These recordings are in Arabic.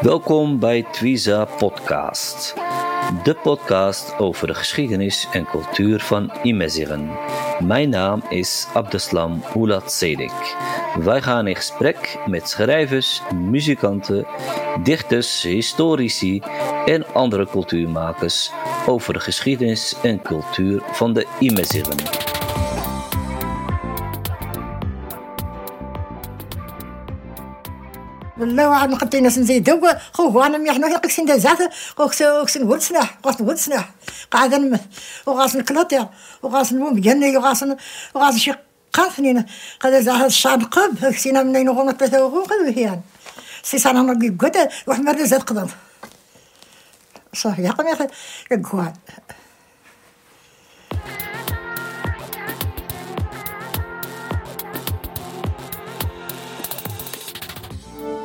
Welkom bij Twiza Podcast, de podcast over de geschiedenis en cultuur van Imeziren. Mijn naam is Abdeslam Oulat Sedik. Wij gaan in gesprek met schrijvers, muzikanten, dichters, historici en andere cultuurmakers over de geschiedenis en cultuur van de Imeziren. والله واحد نقطينا نزيدو خو أنا ميح نوحي قكسين دا زعف وكسن ولسنا غاس ولسنا قاعد نم وغاس نكلوتيا وغاس نمو بجني وغاس وغاس شي قاثنين قد زعف الشعب قب كسينا منين وغو ثلاثة وغو قد هيان. سي سانا نقي قد واحد مرة زاد قدم صح يا قمي يا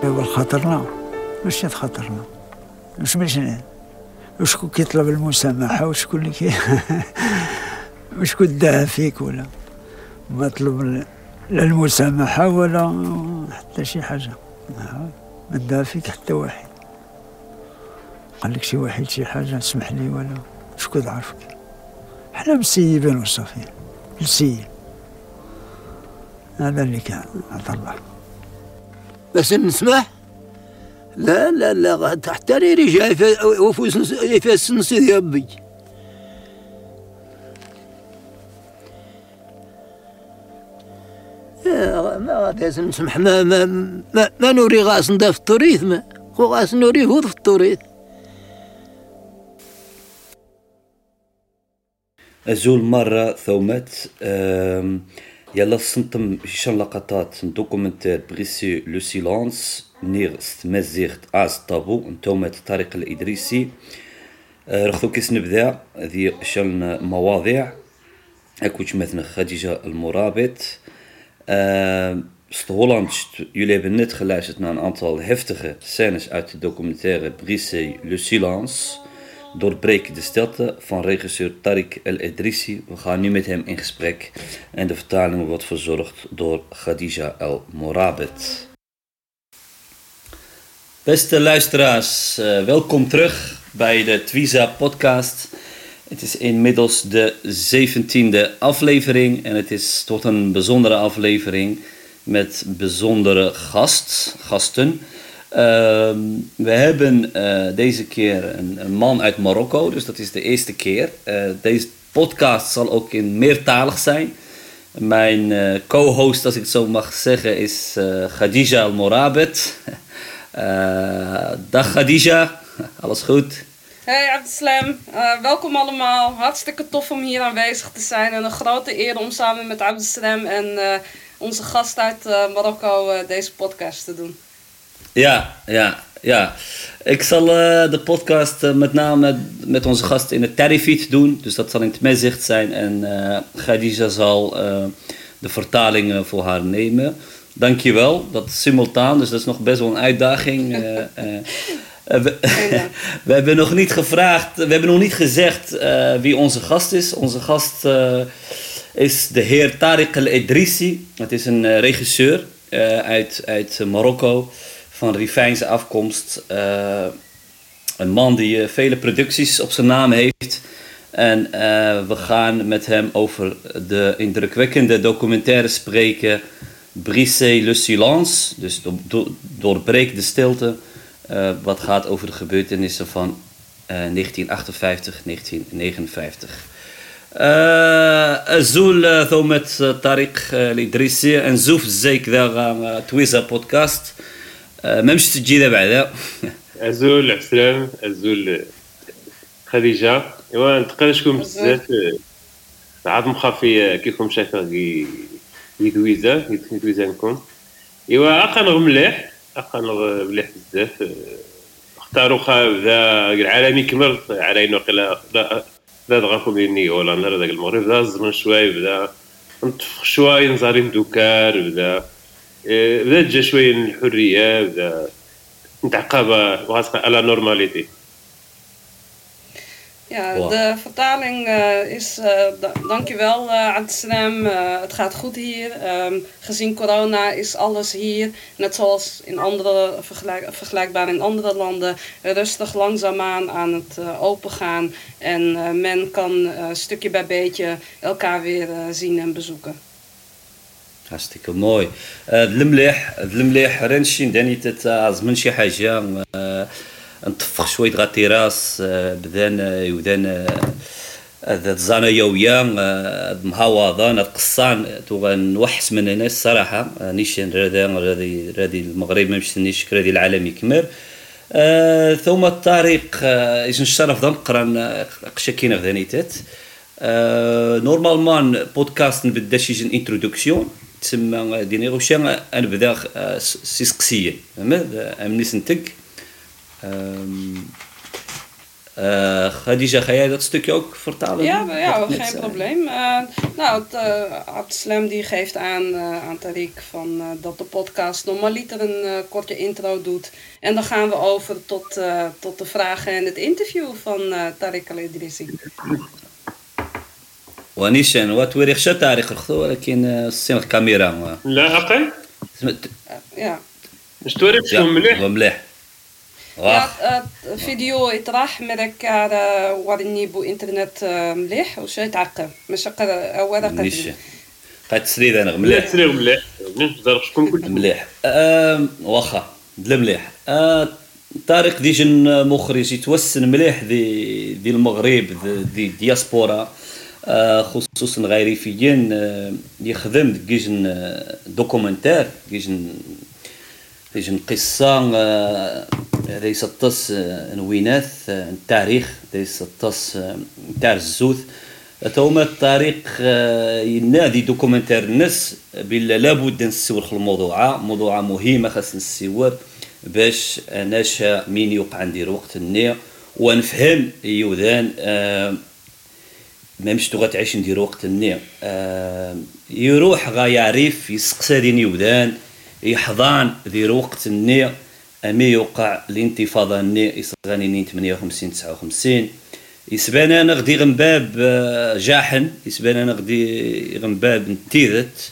هو خاطرنا ماشي خاطرنا مش ماشي وشكون كيطلب المسامحة؟ وشكون اللي كي وشكون داها فيك ولا؟ ما طلب لا المسامحة ولا حتى شي حاجة. ما داها فيك حتى واحد. قال لك شي واحد شي حاجة اسمح لي ولا؟ شكون عارفك؟ حنا مسيبين وصافي. مسيب. هذا اللي كان. عطا الله. بس نسمح؟ لا لا لا حتى ريري جاي وفوس يفاس نسي يبي ما غادي نسمح. ما ما ما, ما نوري غاس ندا في التوريث ما خو غاس نوري هو في التوريث أزول مرة ثومت يلا سنتم هشام لقطات دوكومنتير بريسي لو سيلونس نير ستمازيغت آز طابو نتوما طارق الإدريسي. أه، رخصو كيس نبدا ذي شان مواضيع. اكوش مثلا خديجة المرابط. St Holland jullie hebben net geluisterd naar een aantal documentaire Brisé Le Silence. Doorbreken de stilte van regisseur Tariq El Edrissi. We gaan nu met hem in gesprek en de vertaling wordt verzorgd door Khadija El Morabet. Beste luisteraars, uh, welkom terug bij de Twiza podcast. Het is inmiddels de 17e aflevering en het is tot een bijzondere aflevering met bijzondere gast, gasten. Ehm, we hebben eh, deze keer een, man uit Marokko, dus dat is de eerste keer. Uh, deze podcast zal ook in meertalig zijn. Mijn uh, co-host, als ik het zo mag zeggen, is Khadija Al-Morabet. dag Khadija, alles goed? Hey Abdeslam, welkom allemaal. Hartstikke tof om hier aanwezig te zijn en een grote eer om samen met Abdeslam en onze gast uit Marokko deze podcast te doen. Ja, ja, ja. Ik zal uh, de podcast uh, met name met onze gast in het Terrifiet doen. Dus dat zal in het mezicht zijn. En uh, Khadija zal de vertalingen voor haar nemen. Dankjewel. Dat is simultaan, dus dat is nog best wel een uitdaging. we, we, hebben nog niet gevraagd, we hebben nog niet gezegd wie onze gast is. Onze gast is de heer Tariq El-Edrissi. Het is een regisseur uit, uit Marokko van Rivijnse afkomst. Uh, een man die uh, vele producties op zijn naam heeft. En uh, we gaan met hem over de indrukwekkende documentaire spreken. Brisez le silence, dus do, do, doorbreek de stilte. wat gaat over de gebeurtenissen van 1958, 1959. أزول ثومة طريق الإدريسي نزوف زيك ذا تويزا بودكاست ما مش تجي ذا بعدا. أزول عسلام أزول خديجة. إيوا نتقال شكون بزاف. عاد مخافي كيفكم شايفه يدويزا يدويزا نكون. إيوا اقا نغ مليح اقا نغ مليح بزاف. اختاروا خا بدا العالمي كمل علينا وقيلا بدا دغاكم ديني ولا نهار داك المغرب. بدا الزمن شوية بدا نطفخ شوية نزاري مدوكار بدا بدات جا شويه من الحريه بدا نتعقب بغات على نورماليتي Ja, Wow. de vertaling eh, is, eh da dankjewel uh, Abdeslam, Eh, het gaat goed hier. Ehm, gezien corona is alles hier, net zoals in andere, vergelijk, vergelijkbaar in andere landen, rustig langzaamaan aan het eh, opengaan. En eh, men kan eh, stukje bij beetje elkaar weer eh, zien en bezoeken. Hartstikke mooi. آه، المليح المليح رانشي داني تتعزمن شي حاجة نطفخ شوية غا تيراس آه، بدان يودان هذا زانا يويا آه، مهاوضان قصان تو نوحس من هنا الصراحه نيشان رادي رادي المغرب ما مشتنيش رادي العالم يكمل آه، ثم الطريق آه، إذن الشرف ضم قران قشاكين غدانيتات آه، نورمالمون بودكاست نبدا شي جن انتروداكسيون تسمى ديني غوشا نبدا آه، س- سيسقسيا فهمت امني سنتك آم، آه، خديجه خيال dat stukje ook vertalen Ja, Wat ja ik net geen zei. probleem. Eh, nou, het, uh, Abdeslam die geeft aan, eh, aan Tariq van, eh, dat de podcast normaliter een eh, korte intro doet. En dan gaan we over tot, eh, tot de vragen en het interview van eh Tariq Al-Idrissi. ونيشان وتوريخ شا تاريخ الخطو ولكن السين الكاميرا لا ja. مش توري شو مليح؟ مليح. فيديو يطرح مرك على ورني بو إنترنت آه، مليح وش يتعقب. مش أقر ورقة نيشان. قد تسريد أنا مليح. مليح. تسري مليح شكون كنت مليح. واخا دل مليح. طارق ديجن مخرج يتوسن مليح دي دي المغرب دي- دي دياسبورا خصوصا غيريفيين آه، يخدم كيجن آه، دوكومنتار كيجن كيجن قصة آه، ليس آه، نوينات آه، التاريخ ليس آه، تاع الزوث. توما الطريق آه، ينادي دوكومنتار الناس بلا لابد نسور الموضوع. موضوع مهمة خاص نسور باش ناشا مين يوقع ندير وقت النية ونفهم يوذان آه، ما مش تغا تعيش ندير وقت النية آه، يروح غا يعرف يسقسى دين يوذان يحضان دير وقت النية أمي يوقع الانتفاضة النية يصغاني نين 58 59 يسبان أنا غدي غنباب آه، جاحن يسبان أنا غدي غنباب نتيذت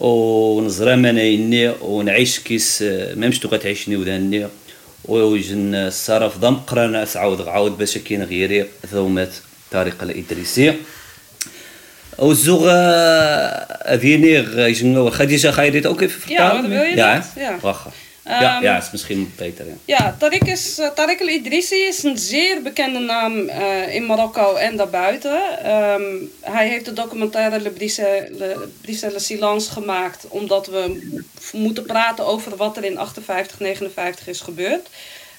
ونزرى مانا يني ونعيش كيس آه، ما مش تبغى تعيشني وذاني ويجن الصرف ضم قرانا اسعود غعاود باش كاين غيري ثومات طريقة الإدريسية والزوغ أذيني يجن خديجة خيريت أو كيف Ja, wat wil je Ja, dat? hè? Ja. واخا Ja, Ehm, ja, is misschien beter. Ja. Ja, Tariq, is, eh, Tariq al-Idrissi is een zeer bekende naam eh, in Marokko en daarbuiten. Ehm, hij heeft de documentaire Le Brise Le, Brise Le Silence gemaakt omdat we f- moeten praten over wat er in 58, 59 is gebeurd.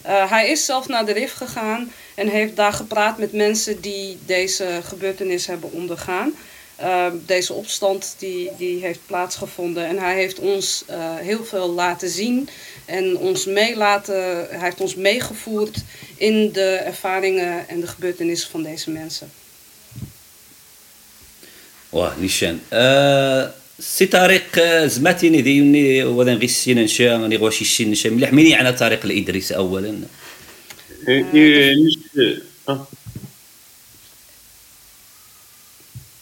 Eh, hij is zelf naar de RIF gegaan en heeft daar gepraat met mensen die deze gebeurtenis hebben ondergaan. Ehm, deze opstand die, die heeft plaatsgevonden en hij heeft ons eh, heel veel laten zien en ons meelaten, hij heeft ons meegevoerd in de ervaringen en de gebeurtenissen van deze mensen. Wow, eh سي طارق آه، زماتيني ديوني وذا غيسين نشا غني غوشي شي نشا مليح مين يعني طارق الإدريس اولا آه.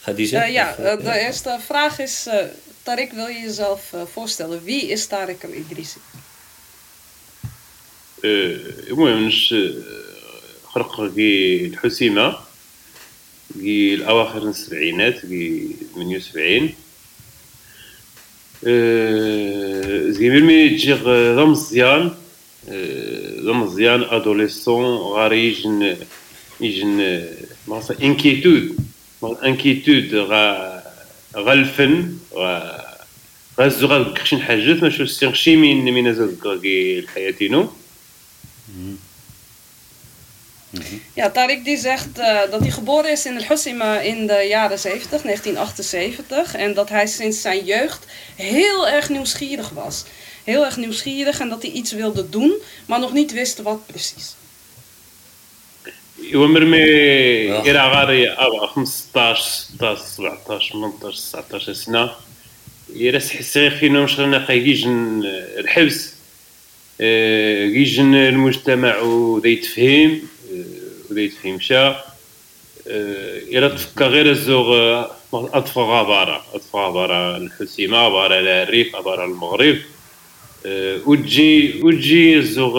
خديجة Eh, ja, eh, de eerste vraag is, eh Tariq, wil je jezelf voorstellen? Wie is? آه، المهم نش خرق كي الحسيمة كي الأواخر من السبعينات كي 78 آه، زي ملي تجي ذا مزيان ذا مزيان ادوليسون غاري يجن يجن معناتها انكيتود انكيتود غا غا الفن غا غا حاجات ماشي سي من من زاد كي الحياتينو Ja, Tariq die zegt eh, dat hij geboren is in El Hossima in de jaren 70, 1978. En dat hij sinds zijn jeugd heel erg nieuwsgierig was. Heel erg nieuwsgierig en dat hij iets wilde doen, maar nog niet wist wat precies. ومرمي آه. إلى غاري أبا 15 16 17 18 19 سنة يرس حسي خينا مشغلنا قيجن الحبس آه، يجن المجتمع وذا يتفهم آه، وذا يتفهم شا إلا تفكر غير الزوغ أطفى غابارة أطفى غابارة الحسيمة غابارة الريف غابارة المغرب. وتجي وتجي الزوغ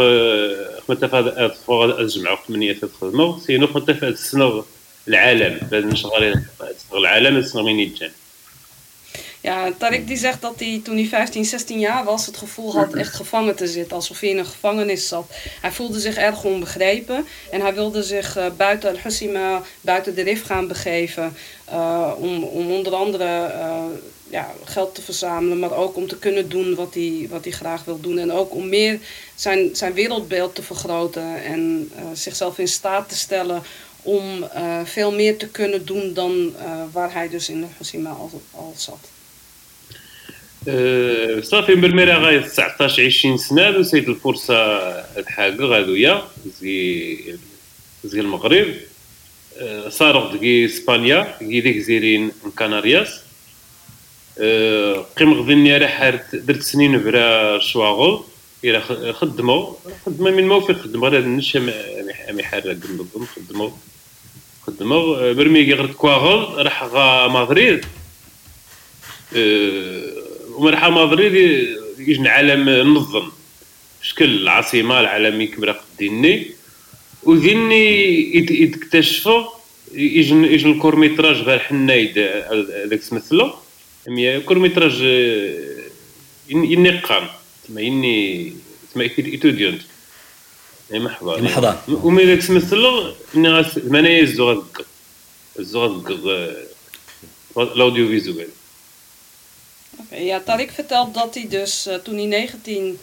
خمتا في أطفى الجمعة ثمانية تخدمو سينو خمتا في السنة العالم لازم نشغل العالم السنة من يتجان Ja, Tarik die zegt dat hij toen hij 15, 16 jaar was, het gevoel had echt gevangen te zitten. Alsof hij in een gevangenis zat. Hij voelde zich erg onbegrepen. En hij wilde zich uh, buiten Al-Hussima, buiten de RIF gaan begeven. Uh, om, om onder andere ja, geld te verzamelen. Maar ook om te kunnen doen wat hij, wat hij graag wil doen. En ook om meer zijn, zijn wereldbeeld te vergroten. En zichzelf in staat te stellen om veel meer te kunnen doen dan waar hij dus in Al-Hussima al, al zat. صافي بالميرا غاية 19 20 سنة دوزيت الفرصة الحاجة غادويا زي زي المغرب. صارت دقي إسبانيا دقي ديك زيرين كنارياس قيم غدني راح درت سنين برا شواغل إلى خدموا خدمة من موفي خدمة غير النشا مي حرق نظم خدموا خدموا برمي غير كواغل راح غا مدريد ومرحا مدريد يجن عالم منظم شكل العاصمة العالمي كبرى قديني وذيني يكتشفوا يجن يجن الكورميتراج غير حنايد هذاك سمثلو. كور ميتراج يني قام تما يني تما ايتوديونت محضر. محضر. ومي ذاك سمثلو اني مانايا الزوغ الزوغ الأوديو فيزوال. Ja, Tarik vertelt dat hij dus uh, toen hij 19,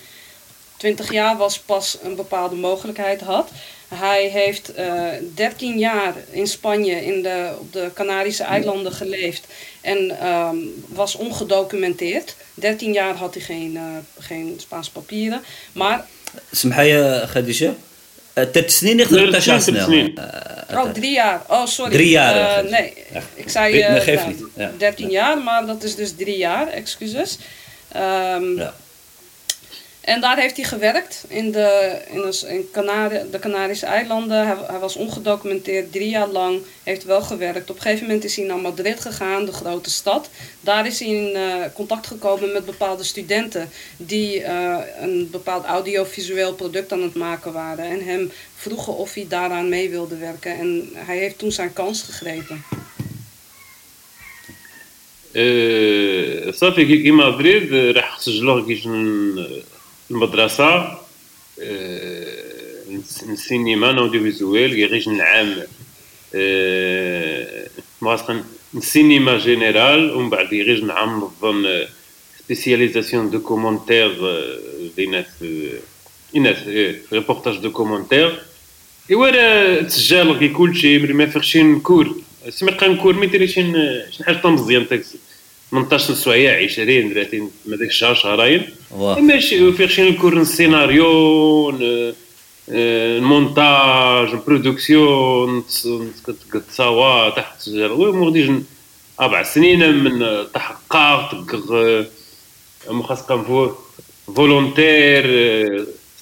20 jaar was pas een bepaalde mogelijkheid had. Hij heeft uh, eh, 13 jaar in Spanje in de, op de Canarische eilanden geleefd en um, was ongedocumenteerd. 13 jaar had hij geen, uh, geen Spaanse papieren. Maar. سمحي خديجة 93 jaar snel. Oh, drie jaar. Oh, sorry. Drie jaar. Eh, nee, ik zei uh, Dertien ja. jaar, maar dat is dus drie jaar, excuses. Ehm, ja. En daar heeft hij gewerkt in de, in de, in Canari, de Canarische eilanden. Hij, hij, was ongedocumenteerd, drie jaar lang. Heeft wel gewerkt. Op een gegeven moment is hij naar Madrid gegaan, de grote stad. Daar is hij in uh, contact gekomen met bepaalde studenten die uh, een bepaald audiovisueel product aan het maken waren. En hem vroegen of hij daaraan mee wilde werken. En hij heeft toen zijn kans gegrepen. صافي كي مدريد راح سجلوه كيش المدرسة السينما نوديو فيزويل يغيش نعام مغاسقا السينما جينيرال ومن بعد يغيش نعام نظن سبيسياليزاسيون دو كومونتير ليناس إناس ريبورتاج دو كومونتير راه تسجل كي كلشي ملي ما فيغش كور سمي كور مي شي حاجة مزيان تاكسي. 18 سوايع 20 30 ما داك الشهر شهرين. ماشي شي نكون السيناريو المونتاج البرودكسيون تصاوا تحت المهم غاديش أربع سنين من تحقق مخصص فولونتير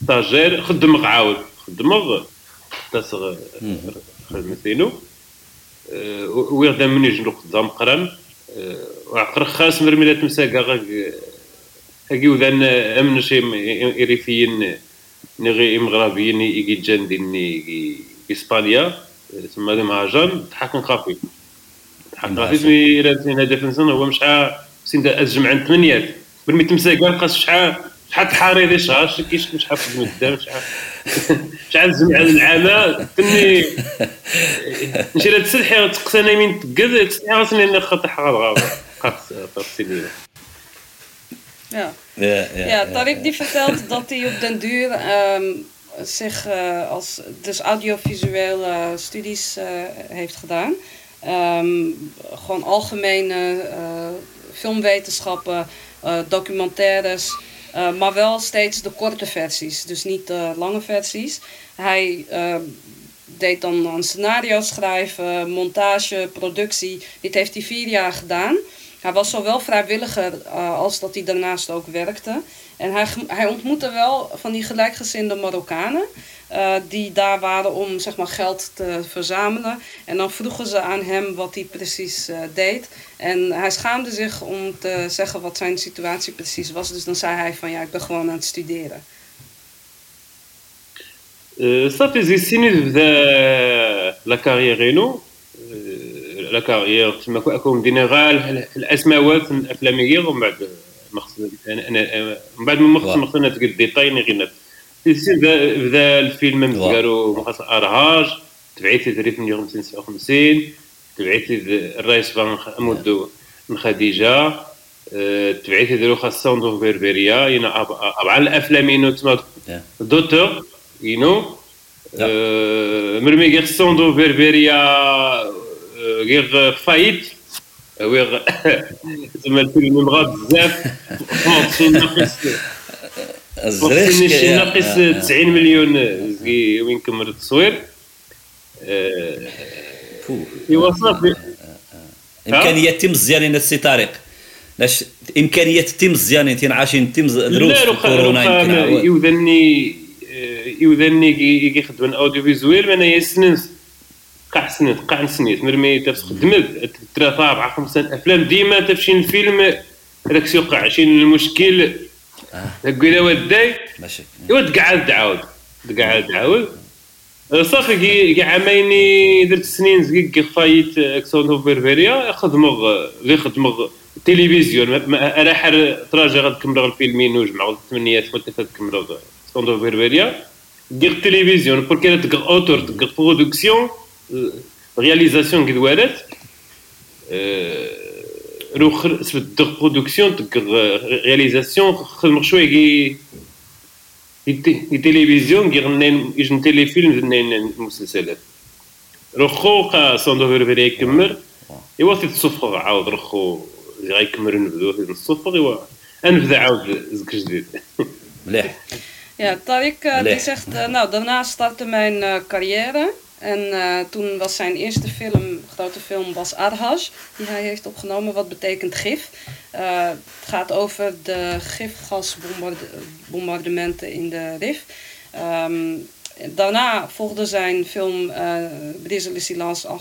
ستاجير خدم عاود. خدم تاسغ خدمتينو. ويغدا مني جنو قدام قران وعقر خاص مرمي تمساكا غاك هاكي وذان أمن شي إريفيين نغي مغربيين يجي جان ديني إسبانيا. تما ذي مهاجر تحكم خافي تحكم خافي سمي راسين هدف انسان هو مش سين الجمع عند ثمانيات برمي تمساكا خاص شحال شحال تحاري ذي شهر كيش شحال في قدام شحال شحال زمع العامة؟ تني نشي لا تسلحي تقسنا من تقد تسلحي غاسني خاطر fascinerend. Ja. Ja, ja, ja Tariq die vertelt dat hij op den duur ehm, zich eh, als dus audiovisuele studies eh, heeft gedaan. Ehm, gewoon algemene eh, filmwetenschappen, documentaires, maar wel steeds de korte versies, dus niet de lange versies. Hij ehm, deed dan een scenario schrijven, montage, productie. Dit heeft hij vier jaar gedaan. Hij was zowel vrijwilliger eh, als dat hij daarnaast ook werkte. En hij, hij ontmoette wel van die gelijkgezinde Marokkanen. Eh, die daar waren om zeg maar, geld te verzamelen. En dan vroegen ze aan hem wat hij precies eh, deed. En hij schaamde zich om te zeggen wat zijn situatie precies was. Dus dan zei hij van ja, ik ben gewoon aan het studeren. Uh, is faisait signe de la carrière, non لا كارير تما دينا غير الاسماوات الافلام ومن بعد أنا من بعد ما مخص مخصنا تقول ديتاي غير بدا الفيلم داروا مخص أرهاج تبعيتي من 1959 تبعيتي الرئيس فان مودو من خديجة تبعيتي داروا خاص سوندو فيرفيريا ينا ابع الأفلام ينو تما دوتور ينو مرمي غير سوندو فيرفيريا غير فايت ويغ زعما الفيلم مغا بزاف. ناقص شي ناقص 90 مليون وين كمل التصوير. ايوا صافي امكانيات تيم مزيانين السي طارق. لاش امكانيات تيم مزيانين تين عايشين تيم دروس كورونا يوذني يوذني كيخدم الأوديو فيزويل أنا يسنس قاع سنين قاع سنين مرمي خدمت ثلاثة أربعة خمسة أفلام. ديما تفشي الفيلم هذاك يوقع شي المشكل. تقول وداي ماشي ايوا تقعد تعاود تقعد تعاود صافي كاع عامين درت سنين زكي خفايت أكسون فيرفيريا خدمغ غير خدمغ تلفزيون أنا حر تراجع غتكمل الفيلمين وجمع الثمانيات وانت تكمل سون فيرفيريا غير التلفزيون بوركي تقر أوتور تقر برودكسيون رياليزاسيون قد والات روخ سبت برودكسيون تقر رياليزاسيون خدم شوية كي التلفزيون كي غنين يجن تيلي فيلم غنين المسلسلات رخو قا صندوق فيرفيري يكمل ايوا تتصفر عاود رخو غيكملوا نبداو في الصفر ايوا نبدا عاود زك جديد مليح die zegt, uh, nou daarna startte mijn uh, carrière. En uh, toen was zijn eerste film, grote film, was Arhaj, die hij heeft opgenomen. Wat betekent gif? Uh, het gaat over de gifgasbombardementen in de RIF. Um, daarna volgde zijn film uh, Brise le Silence 58-59.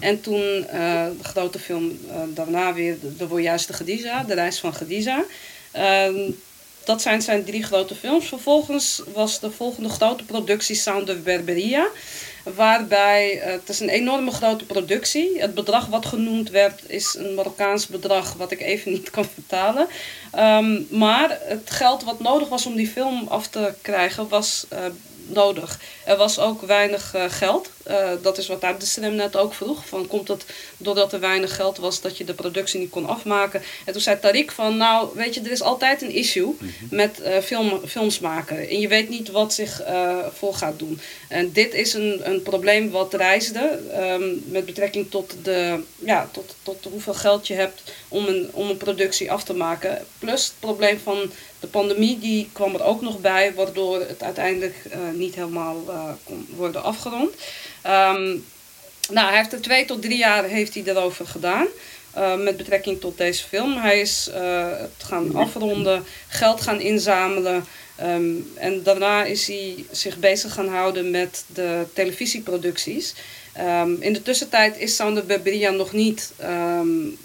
En toen uh, de grote film daarna weer De, de Voyage Gediza, De Reis van Gediza. Dat zijn zijn drie grote films. Vervolgens was de volgende grote productie Sound of Berberia. Waarbij, uh, het is een enorme grote productie. Het bedrag wat genoemd werd is een Marokkaans bedrag wat ik even niet kan vertalen. Um, maar het geld wat nodig was om die film af te krijgen was uh, nodig. Er was ook weinig uh, geld. Uh, dat is wat de Slim net ook vroeg. Van, komt het doordat er weinig geld was dat je de productie niet kon afmaken? En toen zei Tariq van, nou weet je, er is altijd een issue mm -hmm. met uh, film, films maken. En je weet niet wat zich voor gaat doen. En dit is een, een probleem wat reisde um, met betrekking tot, de, ja, tot, tot hoeveel geld je hebt om een, om een productie af te maken. Plus het probleem van de pandemie, die kwam er ook nog bij, waardoor het uiteindelijk niet helemaal kon worden afgerond. Um, nou, hij heeft er twee tot drie jaar heeft hij erover gedaan. Uh, met betrekking tot deze film. Hij is uh, het gaan afronden, geld gaan inzamelen. Um, en daarna is hij zich bezig gaan houden met de televisieproducties. Um, in de tussentijd is Sander Berberia nog niet, um,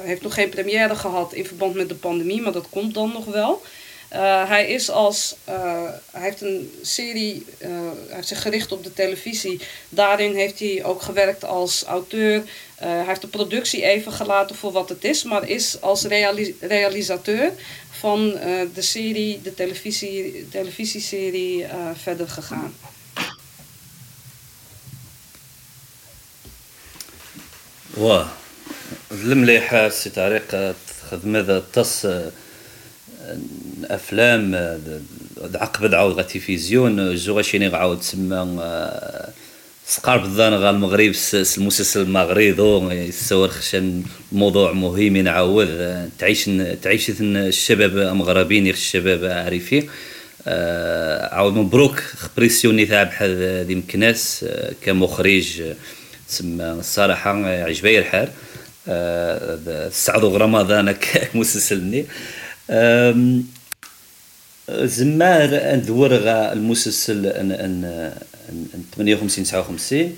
heeft nog geen première gehad in verband met de pandemie, maar dat komt dan nog wel. Uh, hij is als, uh, hij heeft een serie, hij heeft zich gericht op de televisie. Daarin heeft hij ook gewerkt als auteur. hij heeft de productie even gelaten voor wat het is, maar is als reali realisateur van de serie, de televisie, televisieserie verder gegaan. واه المليح سي طارق خدمة ذا تص افلام عقب عاود غا تلفزيون جو غاشيني عاود تسمى الظان غا المغرب المسلسل المغرب يسور خشان موضوع مهم نعاود تعيش تعيش الشباب المغربيين الشباب عارفين. عاود مبروك بريسيوني تاع بحال دي مكناس كمخرج تسمى الصراحه عجباي الحال. سعدوا رمضان كمسلسل مني زمار ندور المسلسل ان ان ان 58 59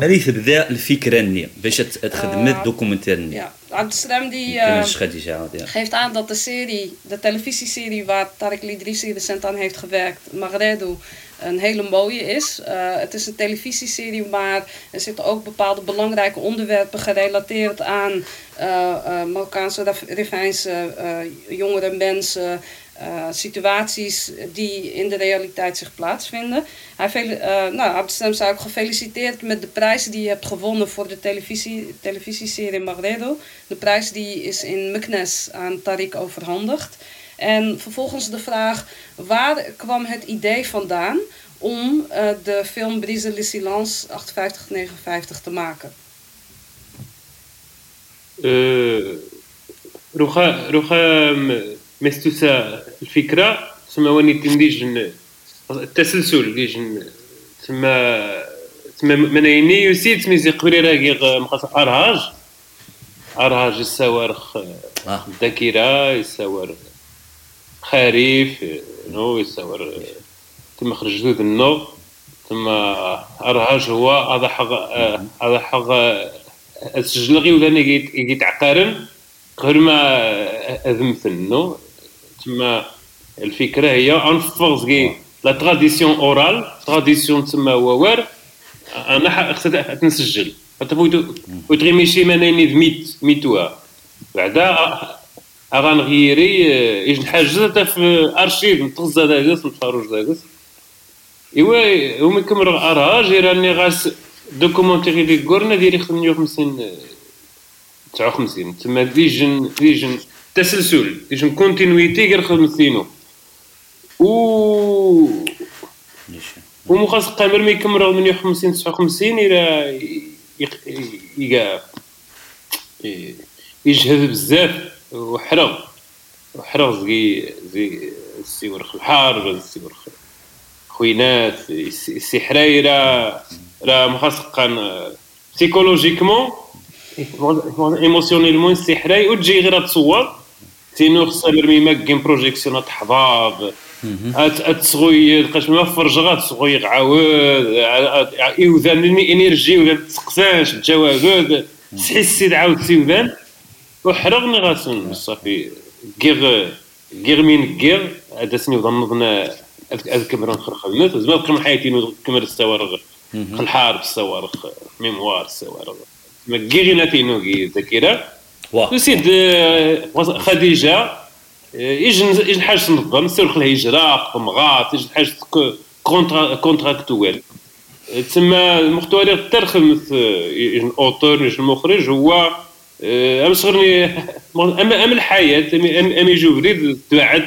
مالي تبدا الفكره ني باش تخدمت آه. دوكومنتير ني Ja, Abdeslam die كانش eh, خديجه عاد ja. geeft aan dat de serie, de televisieserie waar Tarek Lidrissi recent aan heeft gewerkt, Magredo, een hele mooie is. Eh, het is een televisieserie, maar er zitten ook bepaalde belangrijke onderwerpen gerelateerd aan eh eh, Marokkaanse raf- Ravijnse eh, jongere mensen, eh, situaties die in de realiteit zich plaatsvinden. Hij veel, uh, eh, nou, zou ook gefeliciteerd met de prijs die je hebt gewonnen voor de televisie, televisieserie Magredo. De prijs die is in Meknes aan Tariq overhandigd. En vervolgens de vraag, waar kwam het idee vandaan om eh, de film Brise Le Silence 58-59 te maken? Uh, مستوسا الفكرة تسمى واني تنديجن التسلسل كيجن تسمى تسمى منايني يوسي تسميزي قبري راكي مقاس أرهاج. أرهاج السوارخ آه. الذاكرة يساور خريف نو يساور تم خرج جدود النو. ثم أرهاج هو هذا حق هذا حق السجل غي ولا يجي عقارن غير ما اذمثل نو تما الفكرة هي انفورس كي لا تراديسيون اورال تراديسيون تما ووار أنا خصها تنسجل. وتغيميشي مناني ميت ميتوها. بعدا اغنغيري يجن حاجة تا في ارشيف نتغزى داكس نتفرج داكس ايوا هما كمر ارها جيراني غاس دوكومونتيري لي كورنا ديري 58 59 تما فيجن فيجن تسلسل فيجن كونتينويتي غير 50 و ومخاص قامر مي كمروا من 50 59 إلى يقا يجهد بزاف. وحرغ وحرغ زي زي السيورخ الحار السيورخ خوينات السي السي حراي راه راه مخاصقا سيكولوجيكمون ايموسيونيلمون السي حراي وتجي غير تصور. سينو خصها مرمي ماكين بروجيكسيون تحضاب تصغي لقاش ما فرجغا تصغي عاود يوذان انرجي ولا تسقساش الجوابات تحسي عاود سيوذان وحرغني غاسن صافي. كيغ كيغ مين كيغ هذا سني ظنظنا هذا كمرون خرخلنات زعما كم حياتي كمر السوارغ الحار بالسوارغ ميموار السوارغ ما كيغيناتي نوغي ذاكرة. وسيد خديجه يجن حاجة تنظم سير الهجره قمغات يجن حاجة ك- كونترا كونتراكتوال تسمى المحتوى اللي ترخمت يجن اوتور يجن مخرج هو ام صغرني اما ام الحياة ام ام يجو بريد تبعد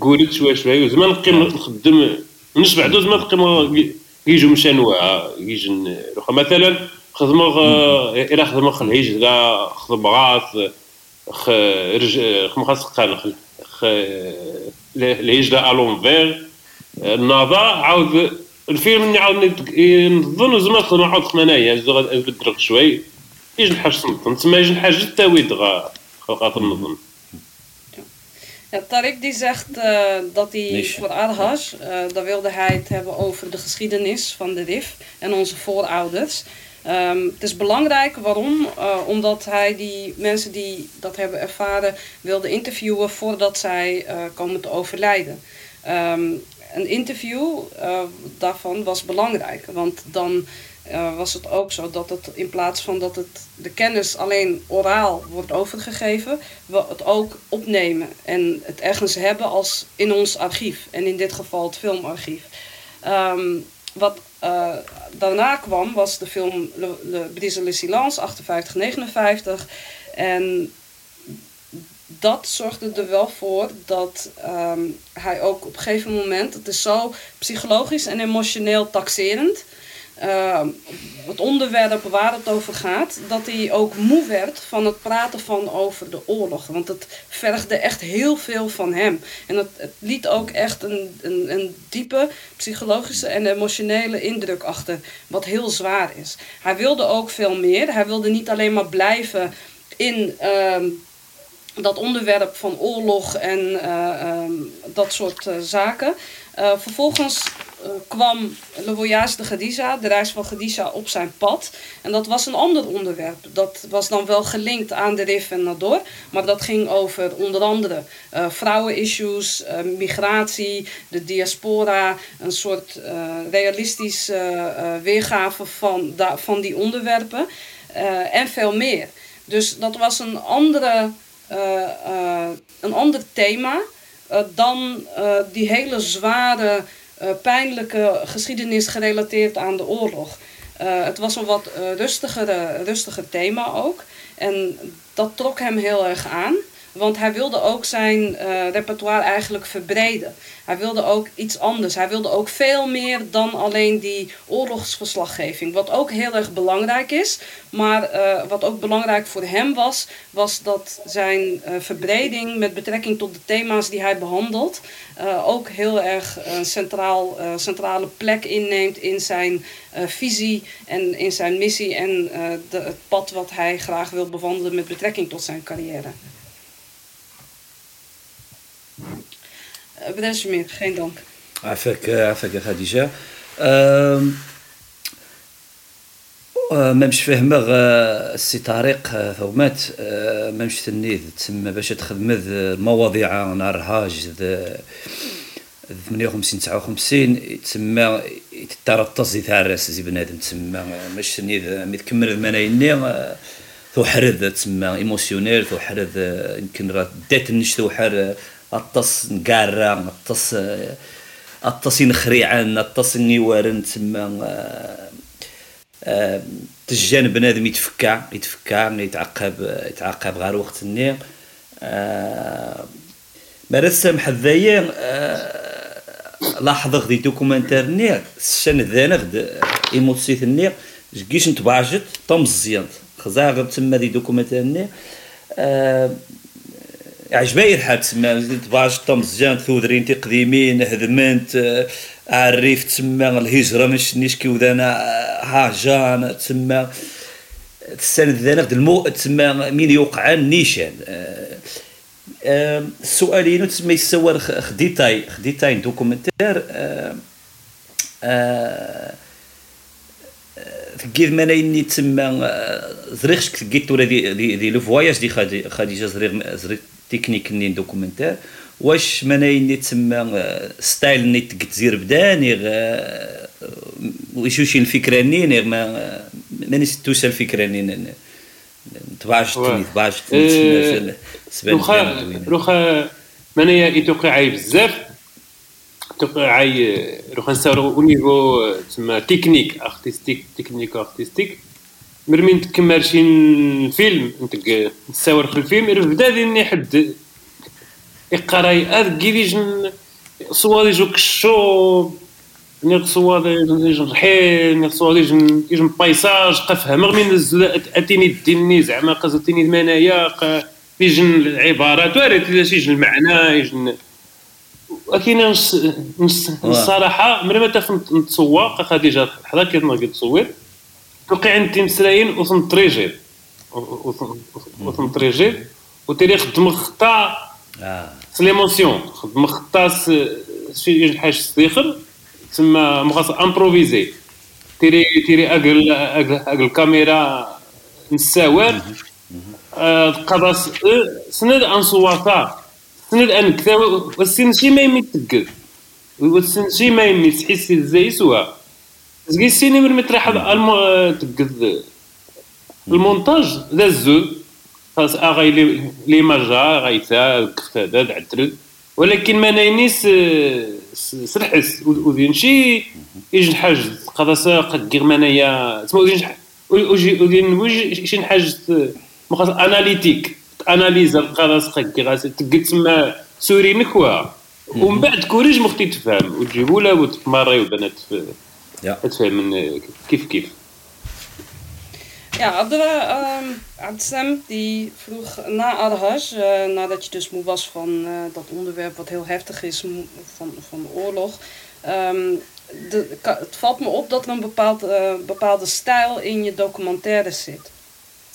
قولت شوية شوية وزمان نقيم نخدم نش بعدو زمان نقيم يجو مشانوع يجن مثلا خدمة إلى خدمة خل الهجرة خدمة غاث خ رج خ مخاص قال خ خ الهجرة ألونفير النهضة عاود الفيلم اللي عاود نظن زعما خدمة عاود خمانية بدرك شوي يجي الحاج تنظن تسمى يجي الحاج التاويد غا خاطر نظن Ja, Tarek die zegt eh, dat hij Niche. voor Arhaj, eh dan wilde hij het hebben over de geschiedenis van de RIF en onze voorouders. Ehm, het is belangrijk, waarom? Eh, omdat hij die mensen die dat hebben ervaren wilde interviewen voordat zij eh, komen te overlijden. Ehm, een interview eh, daarvan was belangrijk, want dan was het ook zo dat het in plaats van dat het de kennis alleen oraal wordt overgegeven, we het ook opnemen en het ergens hebben als in ons archief. En in dit geval het filmarchief. Ehm, wat eh, daarna kwam was de film Le, Le Brise le Silence 58-59. En dat zorgde er wel voor dat ehm, hij ook op een gegeven moment, het is zo psychologisch en emotioneel taxerend, ehm, het onderwerp waar het over gaat, dat hij ook moe werd van het praten van over de oorlog. Want het vergde echt heel veel van hem. En het, het liet ook echt een, een, een diepe psychologische en emotionele indruk achter, wat heel zwaar is. Hij wilde ook veel meer. Hij wilde niet alleen maar blijven in. ehm, dat onderwerp van oorlog en eh, ehm, dat soort eh, zaken. Eh, vervolgens kwam Le Voyage de Khadija, de reis van Khadija, op zijn pad. En dat was een ander onderwerp. Dat was dan wel gelinkt aan de Rif en Nador. Maar dat ging over onder andere vrouwenissues, migratie, de diaspora. Een soort realistische weergave van, van die onderwerpen. en veel meer. Dus dat was een andere eh, eh, een ander thema eh, dan die hele zware, pijnlijke geschiedenis gerelateerd aan de oorlog. het was een wat rustiger, rustiger thema ook. En dat trok hem heel erg aan. Want hij wilde ook zijn repertoire eigenlijk verbreden. Hij wilde ook iets anders. Hij wilde ook veel meer dan alleen die oorlogsverslaggeving. Wat ook heel erg belangrijk is. Maar uh, wat ook belangrijk voor hem was, was dat zijn uh, verbreding met betrekking tot de thema's die hij behandelt, ook heel erg een centraal, centrale plek inneemt in zijn visie en in zijn missie en het pad wat hij graag wil bewandelen met betrekking tot zijn carrière. بداش مين خاين دونك عافاك عافاك خديجه أم... مامش فهمه السي طارق ثومات مامش تنيذ تسمى باش تخدم المواضيع نهار هاج 58 59 تسمى يترطز تاع زي بنادم تسمى ماش تنيذ مي تكمل المنايني ثو حرد تسمى ايموسيونيل ثو حرد يمكن راه دات النش ثو حر الطس نقارة الطس الطس نخريعان الطس نيوارن تما آه، تجان بنادم يتفكع يتفكع يتعقب يتعقب غير وقت النير آه، ما رسم حذايا آه، لاحظ دي دوكومنتار نير الشان ذانا غد إيموتسيت النير جيش نتباجت طم الزيانت خزاغ تما دي دوكومنتار نير عجباي الحال تسمى باش طمزجان ثودرين تقديمين هدمنت عريف تسمى الهجرة مش نيش كيودانا هاجان تسمى. تساند ذانا المو تسمى مين يوقع نيشان. السؤالين تسمى يسوى خديتاي خديتاي دوكومنتير تقيد مانايني تسمى زريخش تقيت ولا دي لو فواياج دي خديجة زريغ تكنيك ني دوكومنتير واش منايني تسمى ستايل ني تزير بداني وشوشي الفكرة ني ما ماني ستوش الفكرة ني تباعش تني تباعش تني روخا روخا منايا يتوقع بزاف. توقع روخا نساورو أو نيفو تسمى تكنيك ارتستيك تكنيك ارتستيك مرمين تكمل شي فيلم انت تصور في الفيلم بدا ديني حد يقراي هذا كيفيش صوالي جو كشو نيق صوالي يجن رحيل نيق صوالي يجن يجن بايساج قفها رغم أتيني ديني زعما قصدتيني المنايا يجن العبارات وارد يجن المعنى يجن ولكن الصراحه مرة ما نتصور خديجة حدا كي تصور توقع عندي مسراين وتنطريجي وتنطريجي وتيري خدم خطا ليموسيون خدم خطا شي حاجة صديخر تسمى مغاص امبروفيزي تيري تيري أقل أقل الكاميرا نساوار قضا سند أن صواتا سند أن كذا. والسن شي ما يمي تقل. والسن شي ما يمي تحسي زي سوا. زكي السيني من متريح تقد المونتاج ذا الزو. خاص اغاي لي ماجا غايتا كفتادات عترد ولكن ما ناينيس سرحس. ودين شي يجن حاج قضا ساق كيغ مانايا تسمى ودين ودين وجي شي حاج مخاص أناليتيك. اناليز قضا ساق كيغ تقد تسمى سوري نكوا ومن بعد كوريج مختي تفهم. وتجيبوا له وتماري وبنات Ja. Het zijn kif kif. Ja, Abdullah uh, Abdeslam die vroeg na Al-Hajj, uh, nadat je dus moe was van uh, dat onderwerp wat heel heftig is van, van de oorlog. Um, de, het valt me op dat er een bepaald, uh, bepaalde stijl in je documentaire zit.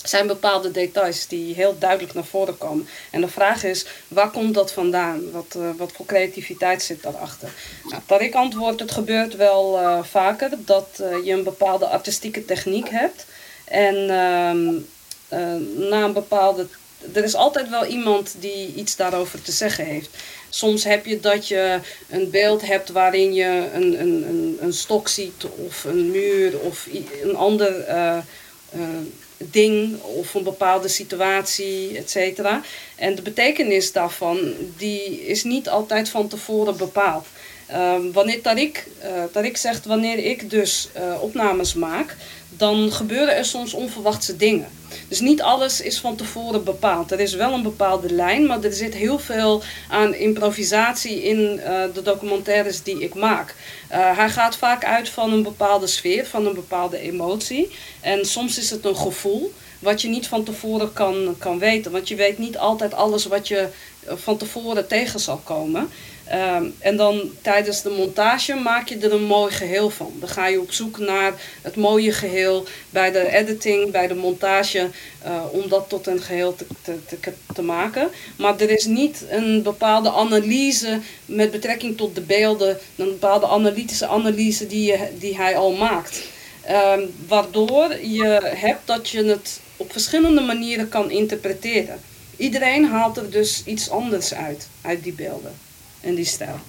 Zijn bepaalde details die heel duidelijk naar voren komen. En de vraag is, waar komt dat vandaan? Wat, uh, wat voor creativiteit zit daarachter? Nou, Tarik antwoordt, het gebeurt wel uh, vaker dat uh, je een bepaalde artistieke techniek hebt. En ehm, na een bepaalde... Er is altijd wel iemand die iets daarover te zeggen heeft. Soms heb je dat je een beeld hebt waarin je een, een, een, een stok ziet of een muur of een ander ding of een bepaalde situatie, et cetera. En de betekenis daarvan die is niet altijd van tevoren bepaald. Um, wanneer Tarik, uh, Tarik zegt, wanneer ik dus uh, opnames maak, dan gebeuren er soms onverwachte dingen. Dus niet alles is van tevoren bepaald. Er is wel een bepaalde lijn, maar er zit heel veel aan improvisatie in uh, de documentaires die ik maak. Uh, hij gaat vaak uit van een bepaalde sfeer, van een bepaalde emotie. En soms is het een gevoel wat je niet van tevoren kan, kan weten. Want je weet niet altijd alles wat je van tevoren tegen zal komen. Um, en dan tijdens de montage maak je er een mooi geheel van. Dan ga je op zoek naar het mooie geheel bij de editing, bij de montage, uh, om dat tot een geheel te, te, te, te, maken. Maar er is niet een bepaalde analyse met betrekking tot de beelden, een bepaalde analytische analyse die, je, die hij al maakt. Um, waardoor je hebt dat je het op verschillende manieren kan interpreteren. Iedereen haalt er dus iets anders uit, uit die beelden en die stijl.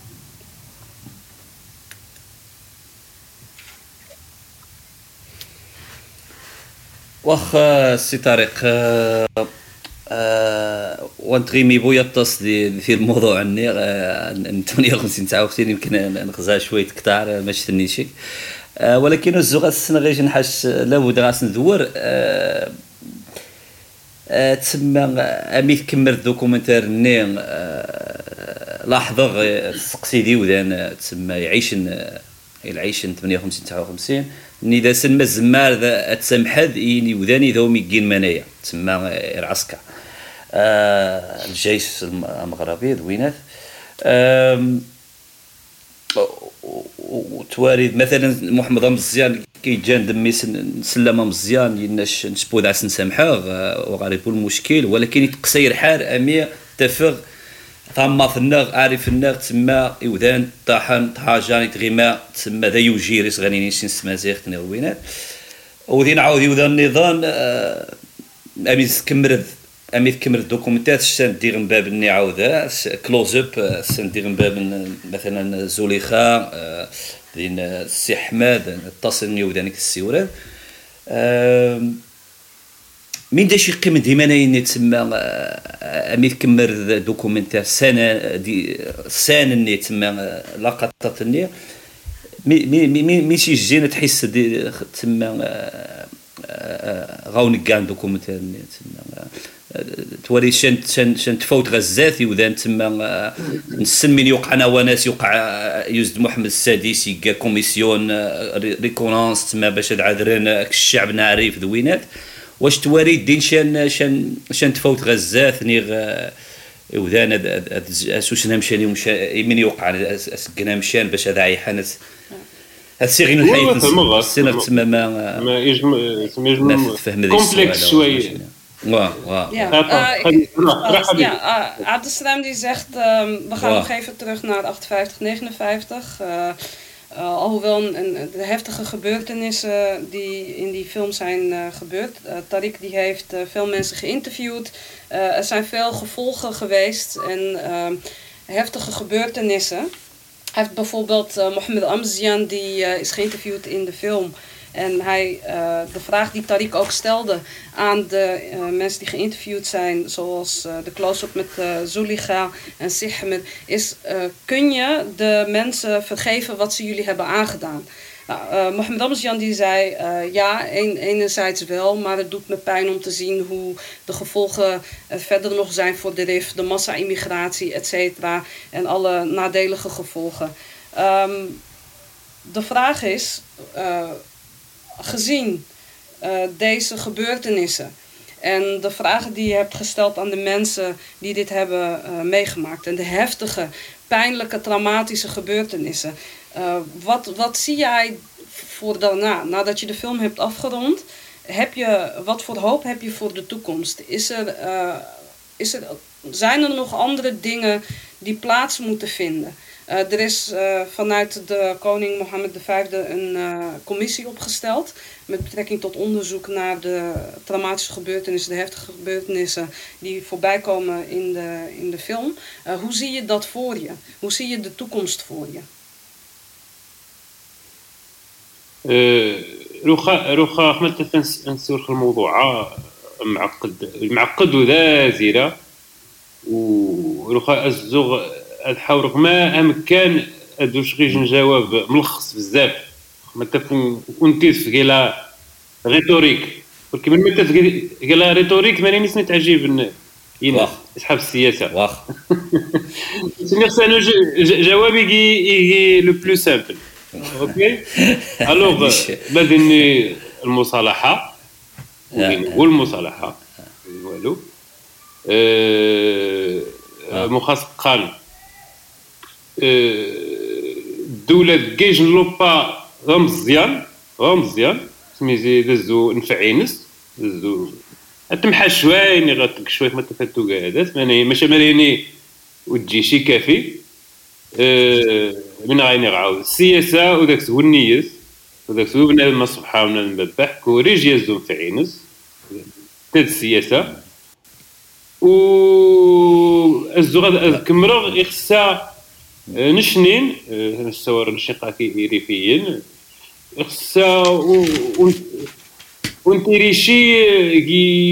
واخ سي طارق وانتغيمي بويا الطاس دي في الموضوع عني 58 59 يمكن نغزا شوية كتار ما شتنيشي ولكن الزوغ السنة غير نحاش لابد غاس ندور تسمى أمي كمر دوكومنتير ني لاحظه سقسي ودان تسمى يعيشن يعيشن 58 59 ني دا سن مزمار تسمحد إني وداني ذو ميكين منايا تسمى العسكر آه الجيش المغربي ذوينات وتوارد مثلا محمد مزيان كي جان دمي سلامه مزيان يناش نسبو ذا سنسامحوه وغاريبو المشكل ولكن يتقصير حار امي تفغ ثم النغ عارف النغ تما يودان طاحن طاجان تغيما تما ذا يوجير غنيني سين سمازيغ تنغوينات ودين عاود يودا النظام آه، امي تكمرد امي تكمرد دوكومنتات دير من باب الني عاودا كلوز اب سان دير من باب مثلا زوليخا دين السي احمد اتصل يودانك السيورات من دا شي قيمة ديما ناين تسمى امي تكمر دوكومنتير سنة دي سنة ني تسمى لقطات ني. مي مي مي مي شي جينا تحس دي تسمى غاون كان دوكومنتير ني تسمى توري شن شن شن تفوت غزات يوذان تما نسن من يوقع أنا وناس يوقع يزد محمد السادس يقا كوميسيون ريكونونس تما باش العذرين الشعب نعرف ذوينات. واش تواري الدين شان شان شان تفوت غزات نيغ وذان اسوسنا مشان من يوقع اسكنا مشان باش هذا عيحان هاد السيغين الحياة السنة تما ما ما يجم تفهم كومبلكس شوية Wow, wow. Ja, uh, uh, uh, Abdeslam die zegt, um, we gaan wow. nog even terug naar 58, 59. Uh, alhoewel een, de heftige gebeurtenissen die in die film zijn uh, gebeurd. Uh, Tariq die heeft veel mensen geïnterviewd. er zijn veel gevolgen geweest en heftige gebeurtenissen. Hij heeft bijvoorbeeld Mohammed Amzian, die is geïnterviewd in de film. En hij, uh, de vraag die Tariq ook stelde aan de uh, mensen die geïnterviewd zijn, zoals uh, de close-up met Zuliga en Sihmed, is: kun je de mensen vergeven wat ze jullie hebben aangedaan? Nou, Mohammed Amzian die zei ja, enerzijds wel, maar het doet me pijn om te zien hoe de gevolgen verder nog zijn voor de RIF, de massa-immigratie, et cetera, en alle nadelige gevolgen. Um, de vraag is, gezien uh, deze gebeurtenissen en de vragen die je hebt gesteld aan de mensen die dit hebben uh, meegemaakt en de heftige, pijnlijke, traumatische gebeurtenissen. Uh, wat, wat zie jij voor daarna, nadat je de film hebt afgerond heb je, wat voor hoop heb je voor de toekomst? Is er, eh, is er, zijn er nog andere dingen die plaats moeten vinden? Eh, er is eh, vanuit de koning Mohammed V een uh, commissie opgesteld met betrekking tot onderzoek naar de traumatische gebeurtenissen, de heftige gebeurtenissen die voorbij komen in de, in de film. hoe zie je dat voor je? Hoe zie je de toekomst voor je? روخا روخا احمد نسورخ الموضوع معقد معقد وذا زيرة وروخا الزوغ الحورق ما امكان ادوش غير نجاوب ملخص بزاف. ما كون كيف قيلا ريتوريك. ولكن من متى قيلا ريتوريك ماني نسمي تعجب يناس اصحاب السياسة. واخ. سيني جوابي يجي لو بلو سامبل. أوكي؟ ألوغ بدني المصالحة والمصالحة. والو. مخاص قال الدولة كيج لوبا غا مزيان غا مزيان سميتي دزو نفعينس دزو تمحى شوية غاتك شوية ما تفاتو قاعدات ماني ماشي ماليني وتجي شي كافي. أه من غايني غعاود. السياسة وداك هو النيس وداك هو بنادم سبحان المذبح كوريج يزوم في عينس تاد السياسة. و الزغاد كمرغ يخسا نشنين نستوار نشقاكي ريفيين خصها ونتيريشي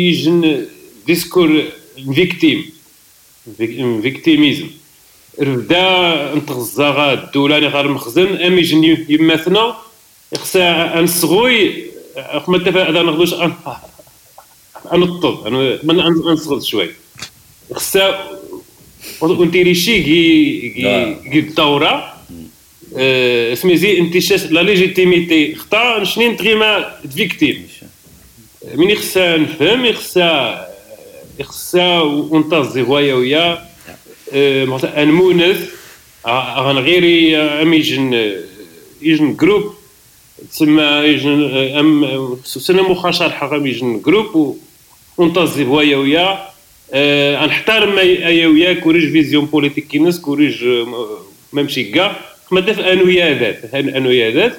يجن ديسكور فيكتيم. فيكتيميزم. رفدا نتغزا الدولة اللي غير مخزن ام يجن يماثنا. خصها نصغوي ما تفا هذا نغدوش نطب أنا نصغد شوي. خصها ونتيريشي كي الدورة سميزي انتشاش لا ليجيتيميتي خطا شنين تغيما فيكتيم من يخصها نفهم يخصها يخصها ونتازي هوايا ويا انمونث غير ام يجن يجن جروب تسمى يجن ام سنه مخاشر حقا يجن جروب ونتازي هوايا ويا نحترم ايا وياك وريج فيزيون بوليتيك كينس كوريج ممشي كاع. ما داف انويادات انويادات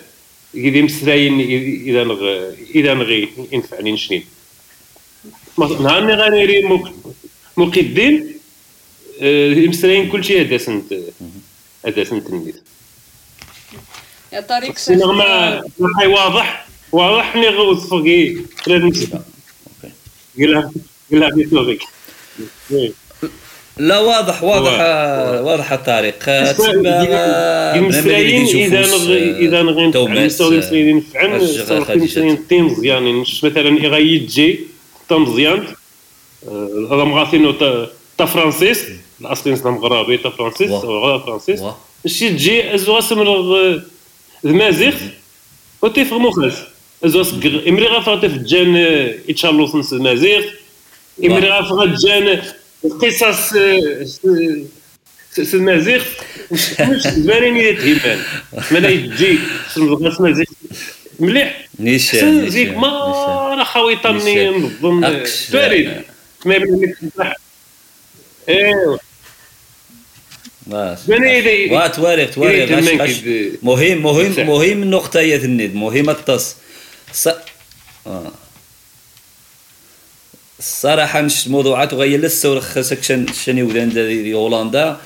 كيدي مسراين إذا نغ إذا نغي ينفعني نشنين نهار مي غانيري مقدين مسراين كلشي هذا سنت هذا سنت النيت. يا طريق ما واضح واضح ني غوص فوقي خلال نسيبها قلها قلها في لا واضح واضح واضح. الطريق. المسرايين اذا إذا نستخدم نفعل نستخدم تي مزيانين مثلا اغايت جي تا مزيان هذا مغاثينو تا فرانسيس الأصلي نسلم مغربي تا فرانسيس غدا فرانسيس. شي تجي إزوا سمر المازيغ وتيف مخرج إزوا امري غافا تف جان يتشالوس نس المازيغ امري غافا جان قصص المازيغ مش زمانين تهيبان ملا يجي؟ سمزغ المازيغ مليح. نيشان زيك ما راه خاويطني نظن فريد ما يبان أيوا. وا تواريخ تواريخ. مهم مهم مهم النقطة يا الند مهم التص. آه. الصراحة مش موضوعات وغير لسه ورخصك شن شني ودان دي هولندا.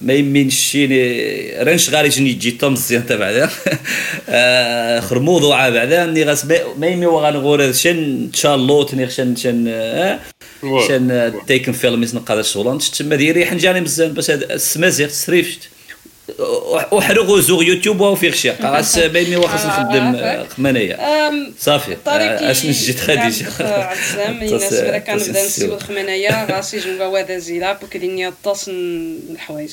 ما يمين شيني رانش غاري جني جي تم مزيان تبع ذا. آخر موضوع بعدا ني غاس ما يمي وغان غور شن الله تني شن شن شن تيكن فيلم يزن قادر هولندا تما ديري حنجاني مزيان باش السمازيغ تسريفت وحرقوا زوغ يوتيوب وهو في غشي قاس بيني وخص نخدم خمانية صافي اش نجيت خديجة عزام الناس برا كان بدا نسيو الخمانية غاسي جنبا وادا زيلا بكرينيا طاس الحوايج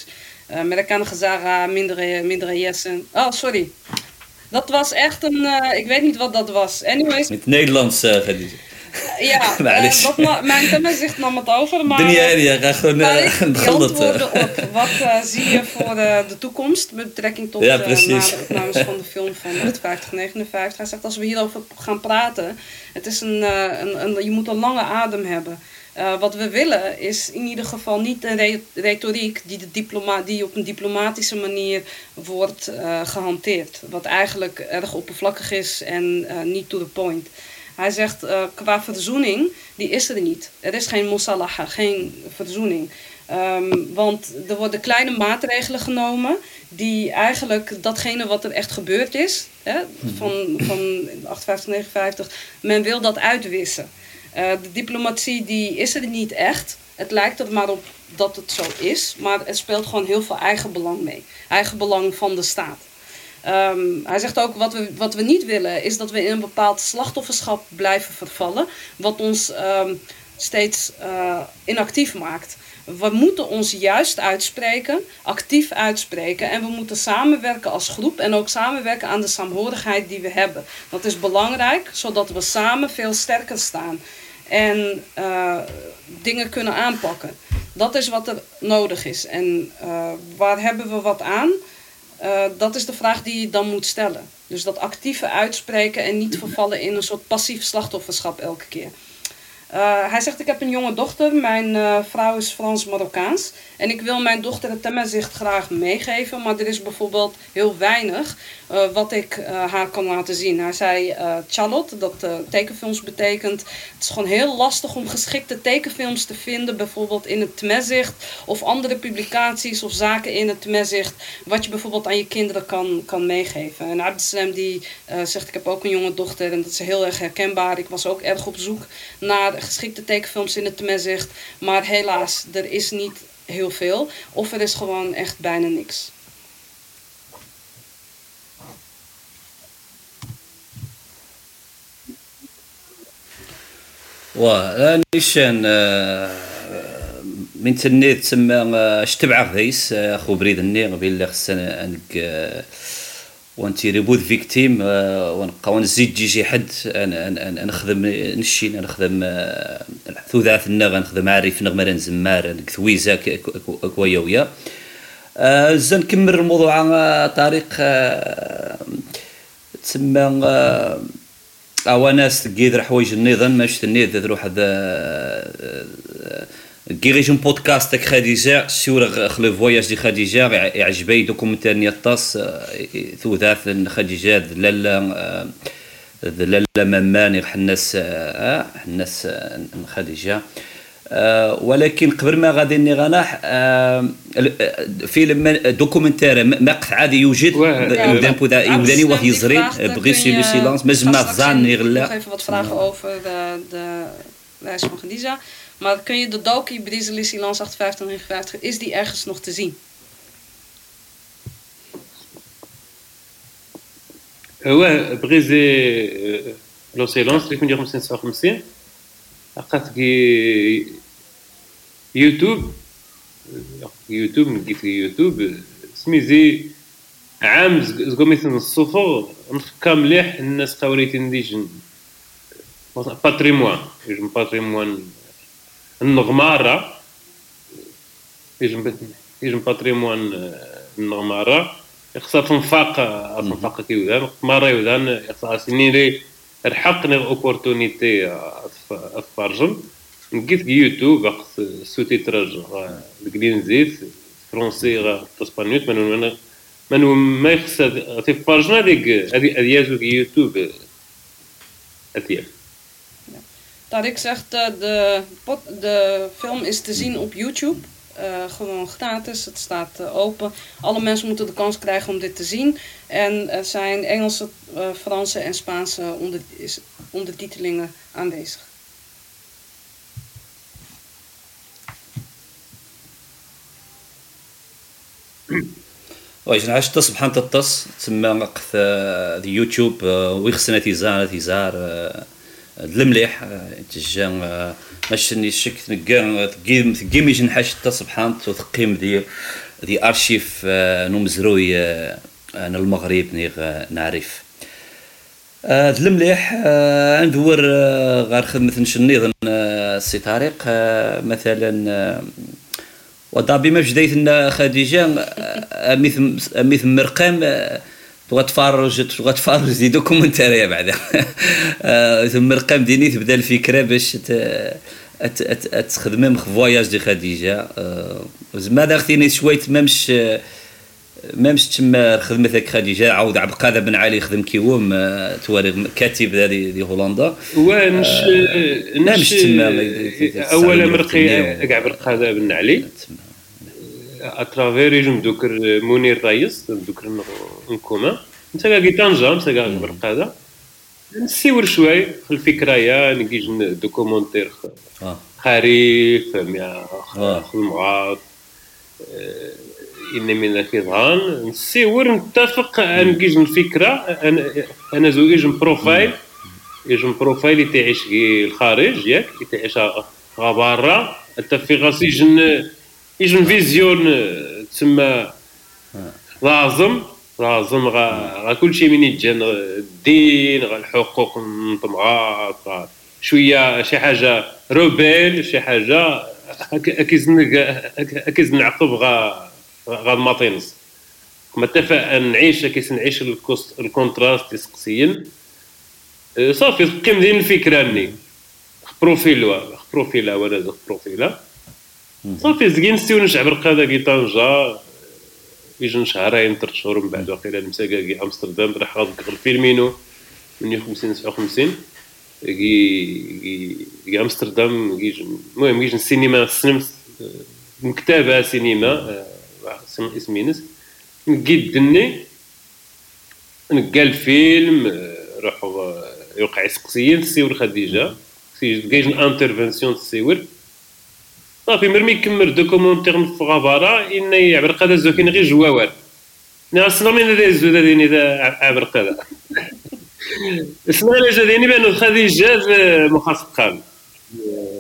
kan gezegd minder, minder jessen. Oh, sorry. Dat was echt een, uh, ik weet niet wat dat was. Anyways. Met Nederlands, uh, Ja, nou, eh, dus- dat mijn kenner zegt nam het over. Maar, die jij die ga gewoon eh, antwoorden eh. op wat zie je voor de toekomst met betrekking tot ja, de van de film van 59 Hij zegt als we hierover gaan praten, het is een, een, een, je moet een lange adem hebben. wat we willen is in ieder geval niet een retoriek die, de die op een diplomatische manier wordt gehanteerd. Wat eigenlijk erg oppervlakkig is en niet to the point. Hij zegt qua verzoening, die is er niet. Er is geen musalaha, geen verzoening. Um, want er worden kleine maatregelen genomen die eigenlijk datgene wat er echt gebeurd is, hè, van, van 58, 59, men wil dat uitwissen. Uh, de diplomatie die is er niet echt. Het lijkt er maar op dat het zo is, maar het speelt gewoon heel veel eigen belang mee. Eigen belang van de staat. Um, hij zegt ook, wat we, wat we niet willen, is dat we in een bepaald slachtofferschap blijven vervallen, wat ons um, steeds uh, inactief maakt. We moeten ons juist uitspreken, actief uitspreken. En we moeten samenwerken als groep en ook samenwerken aan de saamhorigheid die we hebben. Dat is belangrijk, zodat we samen veel sterker staan en uh, dingen kunnen aanpakken. Dat is wat er nodig is. En uh, waar hebben we wat aan? Uh, dat is de vraag die je dan moet stellen. Dus dat actieve uitspreken en niet vervallen in een soort passief slachtofferschap elke keer. Uh, hij zegt, ik heb een jonge dochter. Mijn uh, vrouw is Frans-Marokkaans. En ik wil mijn dochter het themazicht graag meegeven. Maar er is bijvoorbeeld heel weinig uh, wat ik haar kan laten zien. Hij zei, Charlotte, dat tekenfilms betekent... Het is gewoon heel lastig om geschikte tekenfilms te vinden. Bijvoorbeeld in het themazicht. Of andere publicaties of zaken in het themazicht. Wat je bijvoorbeeld aan je kinderen kan, kan meegeven. En Abdeslam die zegt, ik heb ook een jonge dochter. En dat is heel erg herkenbaar. Ik was ook erg op zoek naar geschikte tekenfilms in het zegt. Maar helaas, er is niet heel veel. Of er is gewoon echt bijna niks. واه نيشان من تنيت تسمى شتبع غيس اخو بريد النيغ بين اللي خصنا انك وانتي ريبوت فيكتيم ونبقى ونزيد جي شي حد نخدم نشي نخدم ثوثاث النغ نخدم عارف نغ مرن زمار كثويزا كويا ويا. زين نكمل الموضوع طريق تسمى أواناس تقيد حوايج النظام ماش تنيد هذا بودكاست تاع خديجه سور خلو فواياج دي خديجه يعجبني دوكومنتير نيطاس ثوثاث خديجه لالا لالا ممان حناس حناس خديجه ولكن قبل ما غادي ني غناح فيلم دوكومنتير مقطع عادي يوجد يوداني واحد يزرين بغي سي لو سيلونس ما غزان يغلا even wat vragen over de, de reis van Khadija. Maar kun je de docu Briseli Silence 58 is die ergens nog te zien? هو بغيزي لو سيلونس اللي كون 59 لقات يوتيوب يوتيوب نلقيت يوتيوب سميزي عام زقوميتن الصفر نفكا مليح الناس قاوليتي نديجن باتريموان يجم باتريموان النغمارة. يجم يجم باتريموان النغمارة. يخصها تنفاق تنفاق كيودان مرة يودان يخصها سنين الحق نغ اوبورتونيتي اتفرجم لقيت يوتيوب اخذ سوتيتراج بالانجليزي فرونسي غا إسبانيول. من من ما يخص تفرجنا هذيك هذه يازو يوتيوب اتياف Tarik zegt uh, de, de film is te zien op YouTube. Uh, gewoon gratis, het staat uh, open. Alle mensen moeten de kans krijgen om dit te zien. En er zijn Engelse, uh, Franse en Spaanse onder, is, ondertitelingen aanwezig. واش عاش تص بحال تطس تسمى وقت يوتيوب ويخصنا تيزار تيزار المليح تجا ماشي شك تنقا تقيم تقيم يجن حاش تصبحان تقيم دي دي أرشيف نمزروي أنا المغرب نيغ نعرف. آه، هاد المليح آه، ندور آه، غير خدمة نشنيض آه، السي طارق آه، مثلا آه، ودابي ما بداية خديجة آه، اميث مرقام آه، تبغى تفرج تبغى تفرج دي دوكومنتارية بعدا آه، ثم مرقام ديني تبدا الفكرة باش ت- أت أت أتخدم في فواياج دي خديجة. آه، زعما داختيني شويت مامش آه، مامش تما خدمة ذاك خديجة عاود عبد القادر بن علي خدم كيوم آه، تواري كاتب هذه دي هولندا. ونش نش مش تما، أولا مرقي كاع بالقاده بن علي. اترافير دوكر منير رايس دوكر نكوما انت كاع طنجه انت كاع بالقاده نسيور شوي في الفكرة يا نجيج دوكومونتير. خريف مع. خدمات إن من الكيضان نسيور نتفق نجيج الفكرة أنا أنا زو يجم بروفايل يجم بروفايل يتعيش كي الخارج ياك يتعيش غا برا في غاس يجن يجن فيزيون آه، تسمى لازم لازم غا غا كل شيء من يتجن غا الدين غا الحقوق نطمعات غا شوية شي حاجة روبيل شي حاجة اكيز نعقب غا غا متفق نعيش كيس نعيش الكوست الكونتراست يسقسيين أه، صافي قيم دين الفكرة ني بروفيل بروفيلا زوج بروفيلا صافي زكين نسيو نشعب رقاده كي طنجه يجن شهرين ثلاث شهور من بعد واقيلا المساكا كي أمستردام راح غادي الفيلمينو من 50 57 كي كي أمستردام كي المهم كي السينما سينما مكتبه سينما آه، سينما اسمينس نقيد دني. نلقى الفيلم آه، روحوا آه، يوقع يسقسيين تصيور خديجة. كاين انترفنسيون تصيور صافي مرمي يكمل دوكومونتير في غابارا إن يعبر قدا زوكين غير جواوال. ناس من هذا الزود هذين إذا عبر قدا اسمع لي جاديني بأنه خديجه مخاص قام.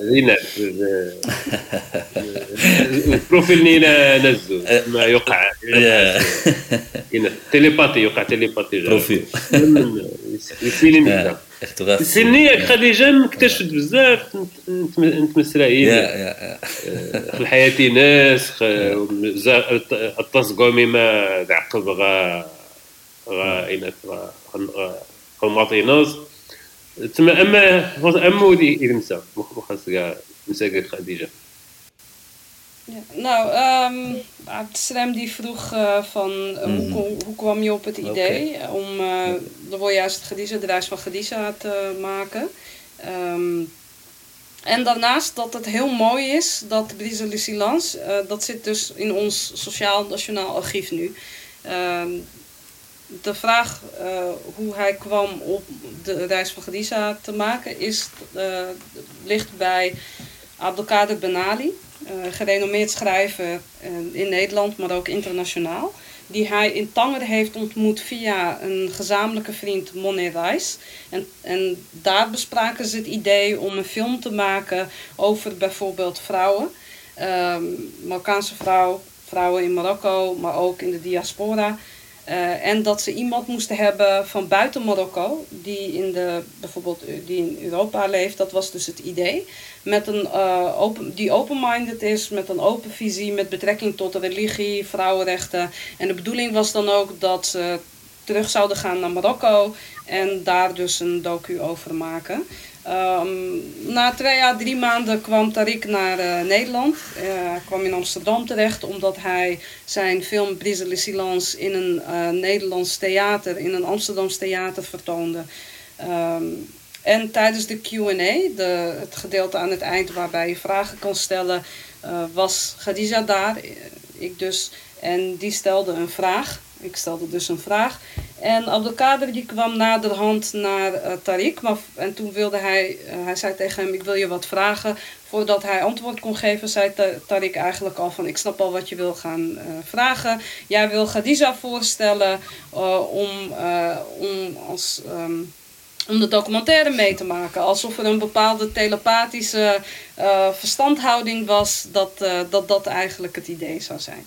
زينات البروفيل نينا نزو ما يوقع هنا تيليباتي يوقع تيليباتي. بروفيل. يسيلي سنية خديجة اكتشفت بزاف. نت- نتمسرايين يا يا في الحياة ناس بزاف التصقومي ما تعقب غا غا إنك غا تما اما أما ودي إذا نسى خاص كاع نسى كاع خديجة. Ja, nou, Abdeslam die vroeg eh, van eh, hoe, kom- hoe kwam je op het idee om eh de Voyage Khadija, de reis van Khadija te maken. Ehm, en daarnaast dat het heel mooi is dat Brise eh, dat zit dus in ons Sociaal Nationaal Archief nu. Ehm, de vraag eh, hoe hij kwam op de reis van Khadija te maken is, eh, ligt bij Abdelkader Benali, eh, gerenommeerd schrijver eh, in Nederland, maar ook internationaal. Die hij in Tanger heeft ontmoet via een gezamenlijke vriend, Monet Reis. En, en daar bespraken ze het idee om een film te maken over bijvoorbeeld vrouwen. Ehm, Marokkaanse vrouw, vrouwen in Marokko, maar ook in de diaspora. Eh, en dat ze iemand moesten hebben van buiten Marokko, die, in de, bijvoorbeeld, eh, die in Europa leeft. Dat was dus het idee. Met een, eh, open, die open-minded is, met een open visie, met betrekking tot religie, vrouwenrechten. En de bedoeling was dan ook dat ze terug zouden gaan naar Marokko en daar dus een docu over maken. Ehm, na twee à drie maanden kwam Tariq naar eh, Nederland. Eh, Hij kwam in Amsterdam terecht omdat hij zijn film Brise le Silence in een eh, Nederlands theater, in een Amsterdams theater vertoonde. Ehm, en tijdens de QA, de- het gedeelte aan het eind waarbij je vragen kan stellen, was Khadija daar, ik dus. En die stelde een vraag. Ik stelde dus een vraag. En Abdelkader die kwam naderhand naar eh Tariq. Maar, en toen wilde hij, eh, hij zei tegen hem, ik wil je wat vragen. Voordat hij antwoord kon geven, zei Ta- Tariq eigenlijk al van, ik snap al wat je wil gaan eh, vragen. Jij wil Khadija voorstellen om, om als... ehm, om de documentaire mee te maken. Alsof er een bepaalde telepathische verstandhouding was dat, dat dat eigenlijk het idee zou zijn.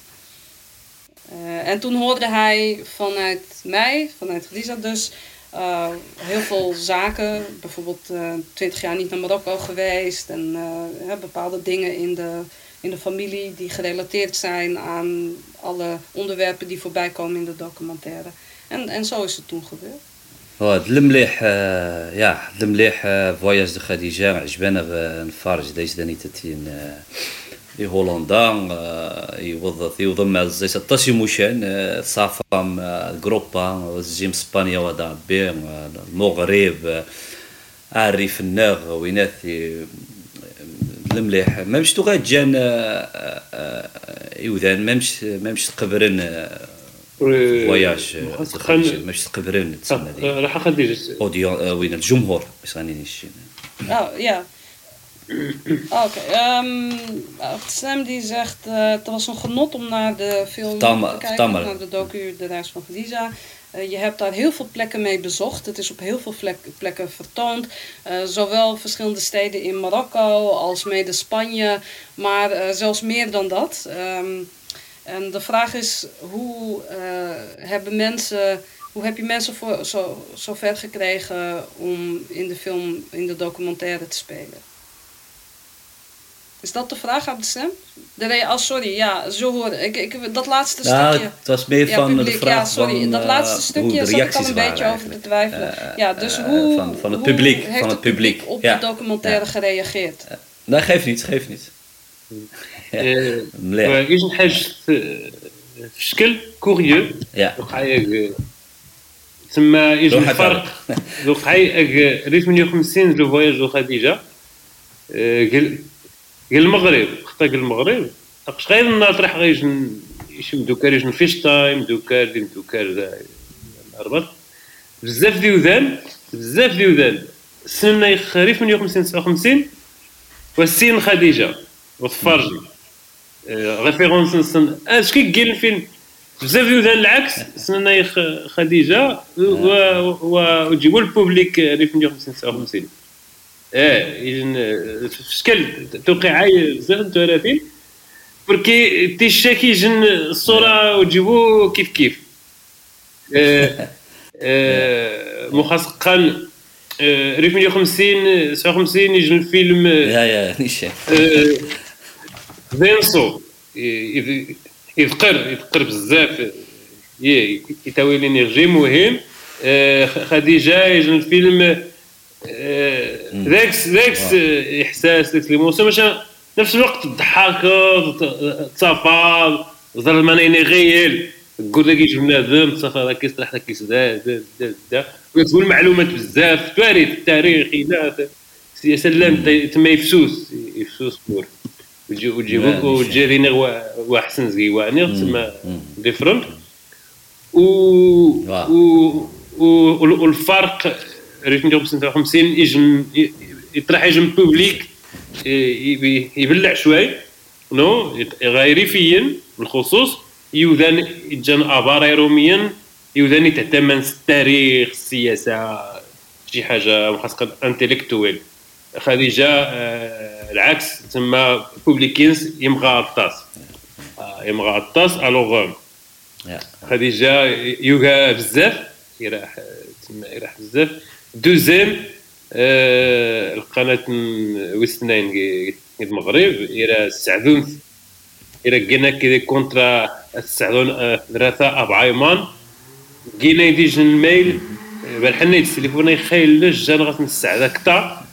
Eh, en toen hoorde hij vanuit mij, vanuit Risa dus, eh, heel veel zaken. Bijvoorbeeld eh, twintig jaar niet naar Marokko geweest. En eh, bepaalde dingen in de, in de familie die gerelateerd zijn aan alle onderwerpen die voorbij komen in de documentaire. En, en zo is het toen gebeurd. هو المليح يا المليح فواياج دو خديجه عجبنا نفرج دايش داني تتين Hollanda يوظف يوظم مع زي 16 موشان صافام الجروبا زيم اسبانيا وضع بين المغرب عارف الناغ ويناثي المليح. ما مش تغاد جان يوذان ما مش ما مش تقبرن فواياج ما مش تقبرن تسمى راح خديجه اوديو وين الجمهور بس غاني نشين آه يا. Oké, um, Sam die zegt uh, het was een genot om naar de film te kijken, naar de docu De Reis van Khadija. Uh, je hebt daar heel veel plekken mee bezocht. Het is op heel veel plek, plekken vertoond. Uh, zowel verschillende steden in Marokko als mede Spanje, maar zelfs meer dan dat. Um, en de vraag is, hoe hebben mensen... Hoe heb je mensen voor, zo, zo ver gekregen om in de film, in de documentaire te spelen? Is dat de vraag, Abdesem? De oh, sorry, ja, zo hoor ik. ik dat laatste nou, stukje. het was meer van de vraag ja, sorry, van, dat laatste uh, stukje zat ik al een beetje over te twijfelen. Uh, ja, dus uh, hoe, van, van het publiek, heeft van het publiek op ja. de documentaire ja. gereageerd? Nee, geeft niet, geeft niet. is een حاجة في شكل كوريو تسمى يجي الفرق ذو قعي ريت 58 لو فواياج خديجة قال المغرب خطا المغرب. تقش غير الناط راح غيش يشم دوكا ريش فيش تايم دوكا ديم دوكا الربط بزاف ديوذان بزاف ديوذان السنة يخريف من يوم 59 والسين خديجة وتفرجي. ريفيرونس نسن اش كي قال الفيلم بزاف ديوذان العكس سنة خديجة وجيبوا البوبليك ريف من يوم 59 آه في شكل توقيعي بزاف نتوالفين بركي تيشا كيجن الصورة وتجيبو كيف كيف. آه آه مخصقا آه ريف 50 57 يجن الفيلم يا يا نيشان. فينسو يذكر يذكر بزاف يتاوي لينيرجي مهم. خديجة يجن الفيلم ذاك ذاك إحساس ذاك ليموسيون باش نفس الوقت تضحك تصافى ظل مانيني غير تقول لك يجي بنادم تصافى هذاك يصلح لك دا دا وتقول معلومات بزاف تواريخ التاريخ إلى يا سلام تما يفسوس يفسوس بور وتجيبوك وتجي رينيغ واحسن زكيوانيغ تسمى ديفرنت و والفرق ريت 156 يجم يطرح يجم بوبليك يبلع شوي نو؟ غيريفيا بالخصوص يوذان يجان آبار روميا يوذان يتهتم التاريخ السياسة شي حاجة خاصة انتليكتويل خديجه العكس تسمى بوبليكينز يمغى الطاس. آه يمغى الطاس الوغ خديجه يوغا بزاف يراح تسمى يراح بزاف. دوزيم آه القناة ويستناين المغرب إلى سعدون إلى قلنا كذا كونترا السعدون ثلاثة أبع أيمان. قينا يديجن الميل بالحنا التليفون يخيل لج جان السعدة كتا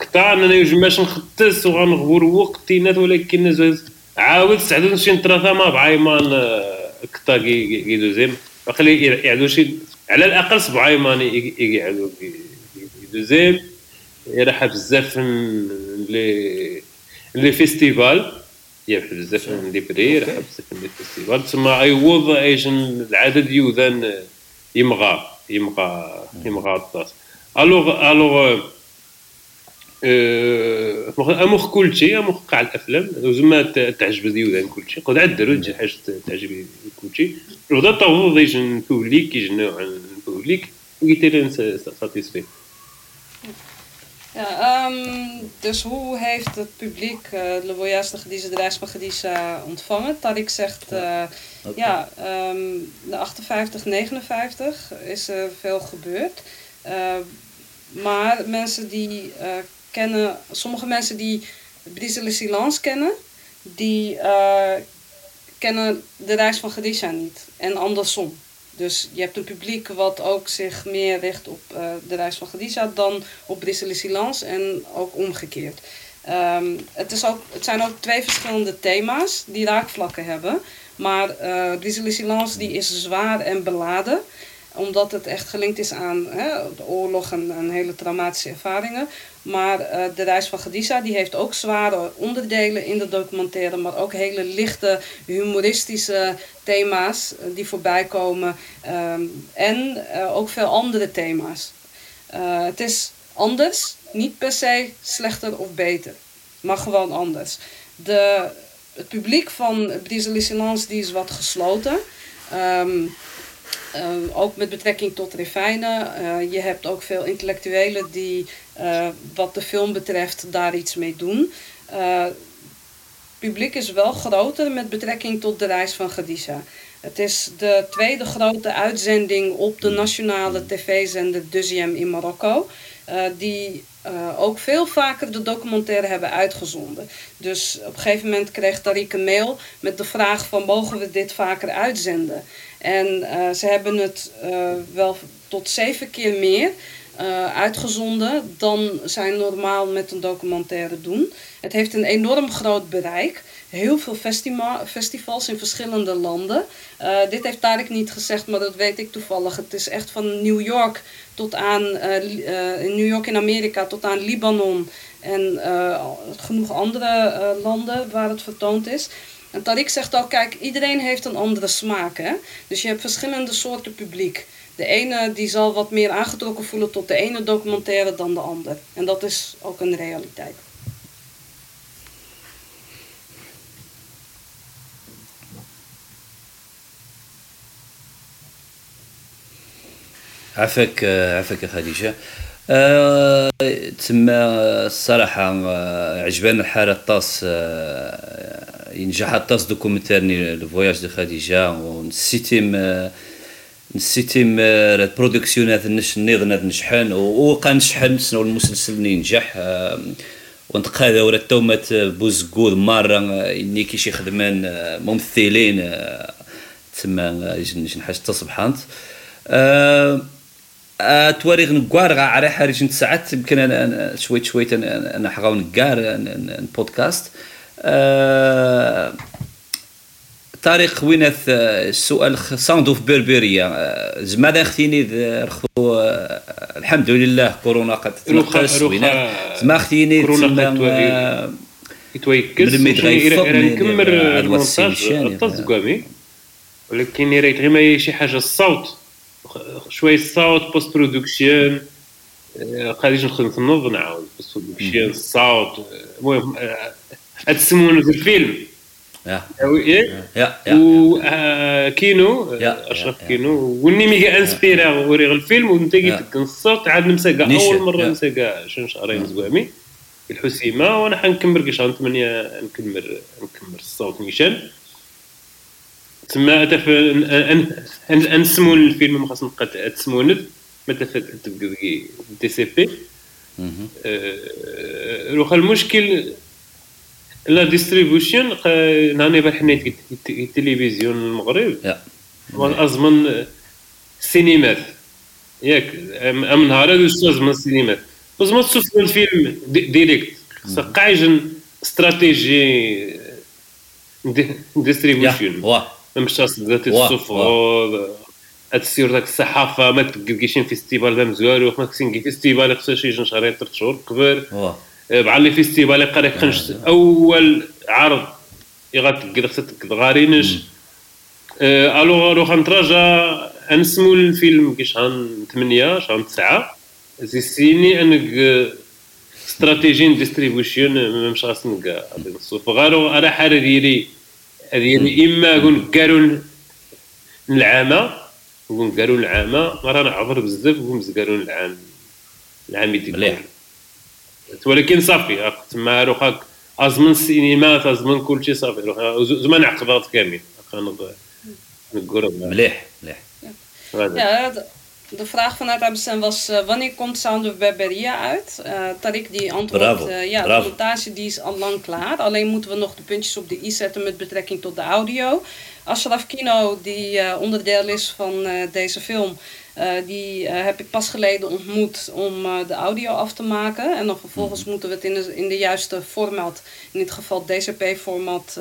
كتا أننا يجمعش نخطس وغنغبر وقتينات ولكن عاود سعدون شي ثلاثة ما أبع أيمان كتا كي دوزيم باقي يعدو شي على الأقل سبع أيمان يقعدو دوزيام يرحب بزاف لي لي فيستيفال يرحب بزاف من لي بري يرحب بزاف من لي فيستيفال تسمى ايوض ايجن العدد يوذان يمغى يمغى يمغى الطاس. الوغ الوغ اموخ كلشي اموخ قاع الافلام زعما تعجب ديوذان كلشي قد عدلوا تجي حاجه تعجب كلشي ودا طاوض يجن بوبليك يجن عن بوبليك وقيت لهم ساتيسفي Ja, ehm, dus hoe heeft het publiek uh, Le Voyage de Khadija, de reis van Khadija ontvangen? Tariq zegt, uh, ja, um, de 58, 59 is er veel gebeurd. Uh, maar mensen die kennen, sommige mensen die Brise Le Silence kennen, die kennen de reis van Khadija niet. En andersom. Dus je hebt een publiek wat ook zich meer richt op uh, de reis van Khadija dan op Brissel Silence en ook omgekeerd. Um, het, is ook, het zijn ook twee verschillende thema's die raakvlakken hebben. Maar uh, Brissel Silence die is zwaar en beladen omdat het echt gelinkt is aan hè, de oorlog en, hele traumatische ervaringen. Maar uh, de reis van Khadija die heeft ook zware onderdelen in de documentaire, maar ook hele lichte humoristische thema's uh, die voorbij komen. Um, en uh, ook veel andere thema's. het is anders, niet per se slechter of beter, maar gewoon anders. De, het publiek van Brise die is wat gesloten. Um, uh, ook met betrekking tot refijnen. Uh, je hebt ook veel intellectuelen die uh, wat de film betreft daar iets mee doen. het publiek is wel groter met betrekking tot de reis van Khadija. Het is de tweede grote uitzending op de nationale tv-zender Duziem in Marokko. die ook veel vaker de documentaire hebben uitgezonden. Dus op een gegeven moment kreeg Tariq een mail met de vraag van mogen we dit vaker uitzenden? En uh, ze hebben het uh, wel tot zeven keer meer uitgezonden dan zij normaal met een documentaire doen. Het heeft een enorm groot bereik. Heel veel festivals in verschillende landen. dit heeft Tarek niet gezegd, maar dat weet ik toevallig. Het is echt van New York tot aan in New York in Amerika tot aan Libanon en genoeg andere landen waar het vertoond is. En Tariq zegt ook, kijk, iedereen heeft een andere smaak. Hè? Dus je hebt verschillende soorten publiek. De ene die zal wat meer aangetrokken voelen tot de ene documentaire dan de ander. En dat is ook een realiteit. عفاك عفاك يا خديجه أه تما الصراحه عجبان الحاله طاس أه ينجح طاس دوكومنتيرني الفواياج دو خديجه ونسيتيم نسيتيم البرودكسيون هذا نيض هذا نشحن وقا نشحن سنو المسلسل ينجح أه ونتقاذا ولا تومات بوزقود مرة إني كيشي خدمان ممثلين تما نحس تصبحانت أه تواريغ نقار غا حارج انت ساعات يمكن أنا شويت شويت أنا حغاو نقار بودكاست أه طارق وينث السؤال؟ في بربريه زعما اختيني رخو الحمد لله كورونا قد تنقص زعما اختيني كورونا يتويكس نكمل المونتاج الطاز ولكن ريت غير ما شي حاجة الصوت. شوية صوت بوست برودكشن قاديش نخدم في النوض نعاود. بوست برودكشن الصوت. المهم تسمونه في الفيلم. يا. يا يا كينو أشرف كينو. وني ميغا انسبيرا وريغ الفيلم ونتا قلت الصوت عاد نمسى أول مرة نمسى شنو شهرين زوامي. الحسيمة وأنا حنكمل كاش ثمانية نكمل نكمل الصوت نيشان تما نسمون الفيلم ما خاص نبقى تسموند متى تبقى دي سي بي. روخ المشكل لا ديستريبيوشن نهاني بحنيت التلفزيون المغرب. أزمن سينمات ياك ام نهار الاستاذ من السينمات بس ما تشوف الفيلم ديريكت. قاعد استراتيجي ديستريبيوشن ذات الصفر تسير ذاك الصحافة ما تلقيشين فيستيفال ذا مزوار ما كسين فيستيفال خصو يجي شهرين ثلاث شهور كبر بحال لي فيستيفال يقرا خنش أول عرض خصها تلقى غارينش الوغ روح نتراجع نسمو الفيلم كي شهر 8 شهر 9 زي سيني انك استراتيجي ديستريبيوشن مش خاص نلقى الصوف غارو أنا حاله ديالي هذه إما نقول قالوا العامة نقول قالوا العامة. رانا عبر بزاف نقول قالوا العام العام يديك مليح. ولكن صافي تما روحك ازمن السينما ازمن كل شيء صافي روح زمان عقبات كامل نقول مليح مليح Ja, de, de vraag vanuit Absen was uh, wanneer komt Sound of Barbaria uit? Uh, Tariq die antwoordt, uh, ja, Bravo. de montage die is al lang klaar. Alleen moeten we nog de puntjes op de i zetten met betrekking tot de audio. Ashraf Kino, die onderdeel is van deze film, die heb ik pas geleden ontmoet om de audio af te maken. En dan vervolgens mhm. moeten we het in de, in de juiste format, in dit geval DCP-format,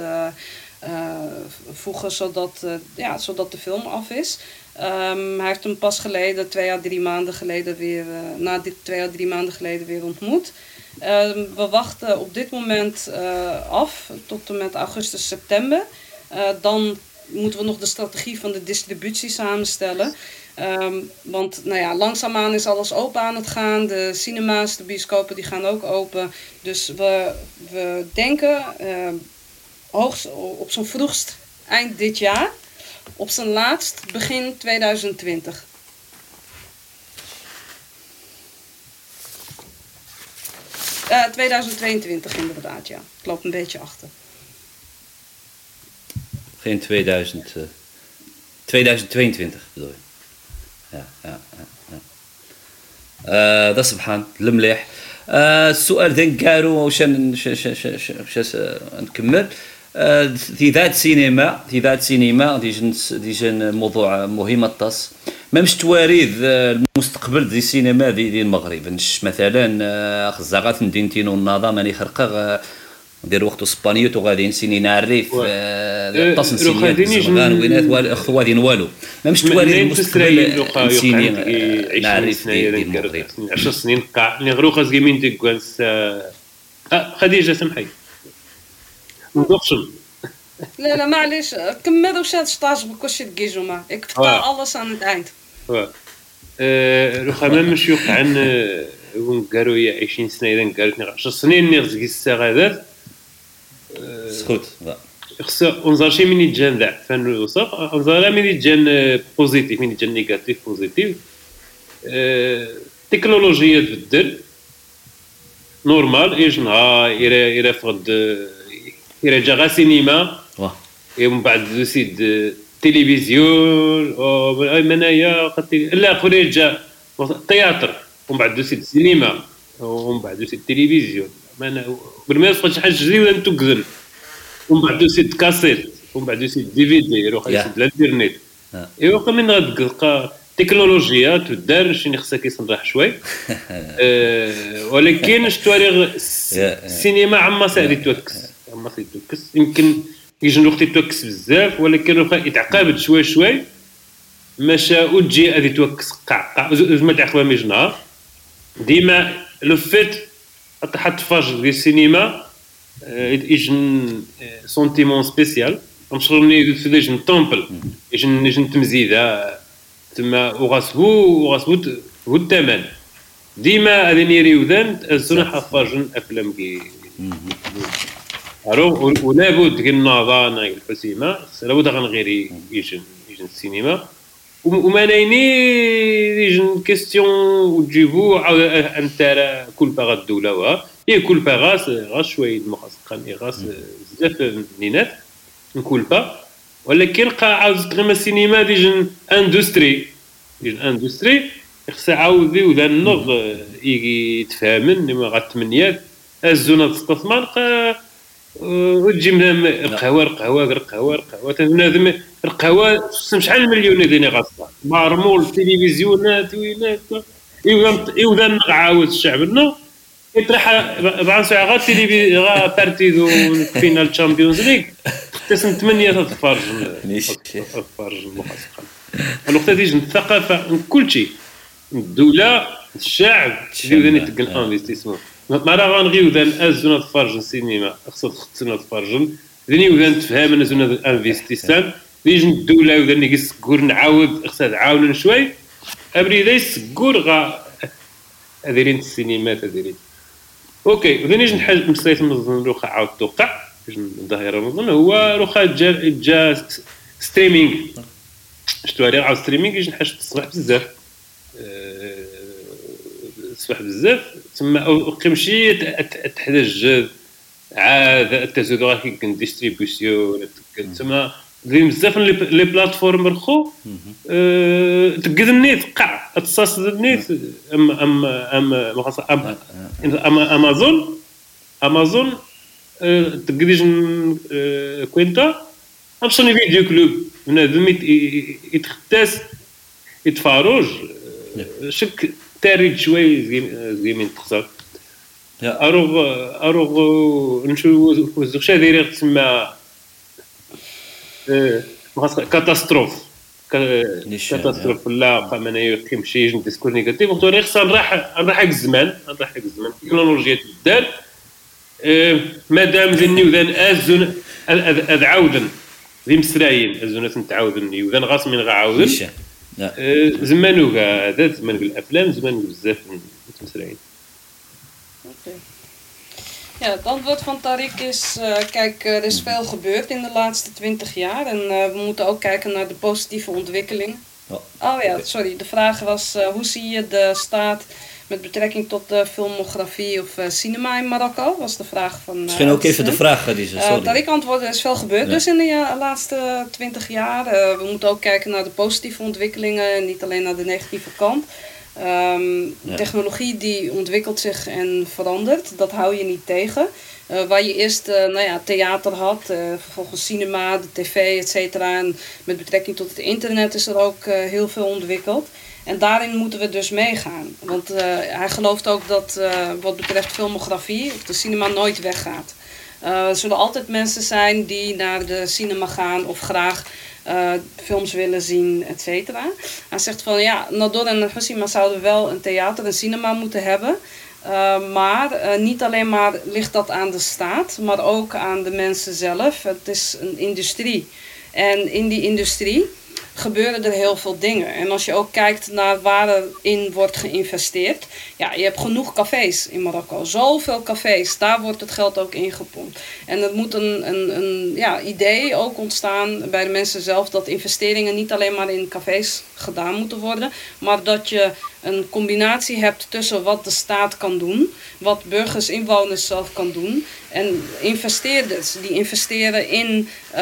voegen zodat, ja, zodat de film af is. Um, hij heeft hem pas geleden, twee à drie maanden geleden weer, uh, na dit twee à drie maanden geleden weer ontmoet. Um, we wachten op dit moment uh, af tot en met augustus, september. Uh, dan moeten we nog de strategie van de distributie samenstellen. Um, want nou ja, langzaamaan is alles open aan het gaan. De cinema's, de bioscopen, die gaan ook open. Dus we, we denken hoogst, op zo'n vroegst eind dit jaar. Op zijn laatst begin 2020. Uh, 2022 inderdaad, ja. Ik loop een beetje achter. Geen 2000, uh, 2022 bedoel je? Ja, ja, ja. آه ده سبحان المليح آه السؤال ذاك قالوا واش نكمل في ذات سينما في ذات سينما ديجن ديجن موضوع مهم الطاس مامش تواريد المستقبل دي السينما دي, دي المغرب مثلا خزاغات ندينتينو النظام ماني خرقه ندير وقت اسبانيوت وغادي نسيني نعرف الطاس نسيني وينات غادي والو مامش تواريد المستقبل نسيني نعرف المغرب. 10 سنين قاع نغرو خاص كيمين تيكوانس خديجة سمحي Dochsen. Nee, nou, معلش كمل وش تعجبك وش تجيجو ما vertaal alles aan het eind روخا ما مش يوقع عن قالوا يا 20 سنة إذا قالت 10 سنين نغزق السغادات سخوت خص انظر شي من يتجان ذا فان الوصف انظر من يتجان بوزيتيف من يتجان نيجاتيف بوزيتيف تكنولوجيا تبدل نورمال إيش نهار يرافقد يرجع غا سينما ومن بعد زيد تلفزيون منايا لا خويا يرجع تياتر ومن بعد زيد سينما ومن بعد زيد تلفزيون بالما شي حاجة جديده نتوكزن ومن بعد زيد كاسيت ومن بعد زيد دي في دي يروح يسد الانترنت ايوا من غتلقى تكنولوجيا تدار شنو خصها كيصلح شوي. أه ولكن شتو السينما عما سالي توكس. ما تيتوكس يمكن يجي الوقت يتوكس بزاف ولكن واخا يتعقبت شوي شوي. مشى وتجي غادي توكس قع زعما تعقبها ميج نهار ديما لو فيت حط فاج ديال السينما يجن سونتيمون سبيسيال. نشرني يجن طومبل يجن يجن تمزيده تما وغاسبو وغاسبو هو الثمن ديما غادي نيري وذان الزنا حفاجن أفلام كي الوغ ولابد النهضه الحسيمة. لابد غير يجن يجن السينما وما نايني يجن كيستيون وتجيبو أنت كل باغا الدولة وها هي كل باغا غاس شوية المخص قاني غاس بزاف منينات كل با. ولكن قا عاوز غير السينما ديجن اندستري. ديجن اندستري خصها عاود وذا النغ يتفاهمن ما غاتمنيات الزونة تستثمر وتجي من القهوة القهوة القهوة القهوة. بنادم القهوة شحال مليون ديني غاصة. مارمول التلفزيونات وينات ايوذا عاود الشعب. يطرح بعض ساعة غا تيلي غا بارتيدو فينال تشامبيونز ليغ. تسم ثمانية تتفرج تتفرج المخصصة الوقت تيجي الثقافة كل شيء. الدولة الشعب. اللي يتقن إنفستيسمون. ما راه غنغيو ذا ازونا تفرجن السينما. خصها خصنا تفرجن. ذني وذا نتفهم انا زونا انفستيسان ليجن الدولة وذا نيجي سكور نعاود خصها تعاون شوي. أبري ذا يسكور غا هذيرين السينمات هذيرين أوكي وذا نيجي نحاج مسيت نظن روخا عاود توقع. ظهير رمضان هو روخا جا جا ستريمينغ. شتو عاود ستريمينغ يجي نحاج تصبح بزاف. تصبح بزاف. تما قمشي تحتاج عاد التزود غير كي ديستريبيسيون تما بزاف لي بلاتفورم رخو. أه تقد النيت قع. تصاص النيت. ام ام ام ام ام امازون امازون تقديش كوينتا. امشوني فيديو كلوب. بنادم يتختاس يتفاروج. شك تاريد شوي زي من تخسر اروغ أروغ نشوف زوجة دايرين تسمى كاتاستروف. كاتاستروف لا قام أنا كيمشي ديسكور نيجاتيف. قلت له خصنا نراح نراح الزمان نراح الزمان. التكنولوجيا تبدل مادام ذني وذن ازن اذ عاودن ذي مسراين ازونات نتعاودن. يوذن غاس من غعاودن زمانو هذا زمان الافلام زمان بزاف مسراين Ja, het antwoord van Tariq is, uh, kijk, er is veel gebeurd in de laatste twintig jaar en uh, we moeten ook kijken naar de positieve ontwikkeling. Oh, oh ja, sorry, de vraag was, uh, hoe zie je de staat met betrekking tot de filmografie of cinema in Marokko? Was de vraag van. Misschien ook even de vraag, die ze. Tariq antwoordde, er is veel gebeurd dus in de laatste twintig jaar. we moeten ook kijken naar de positieve ontwikkelingen en niet alleen naar de negatieve kant. Um, Technologie die ontwikkelt zich en verandert, dat hou je niet tegen. Uh, waar je eerst uh, nou ja, theater had, uh, vervolgens cinema, de tv, et cetera. En met betrekking tot het internet is er ook heel veel ontwikkeld. En daarin moeten we dus meegaan. Want hij gelooft ook dat wat betreft filmografie, de cinema nooit weggaat. er zullen altijd mensen zijn die naar de cinema gaan of graag films willen zien, et cetera. Hij zegt van ja, Nador en Hussima zouden wel een theater, een cinema moeten hebben. Maar niet alleen maar ligt dat aan de staat, maar ook aan de mensen zelf. Het is een industrie. En in die industrie gebeuren er heel veel dingen. En als je ook kijkt naar waar er in wordt geïnvesteerd. Ja, je hebt genoeg cafés in Marokko. Zoveel cafés. Daar wordt het geld ook ingepompt. En er moet een, een, een ja, idee ook ontstaan bij de mensen zelf. Dat investeringen niet alleen maar in cafés gedaan moeten worden. Maar dat je een combinatie hebt tussen wat de staat kan doen. Wat burgers, inwoners zelf kan doen. En investeerders die investeren in uh,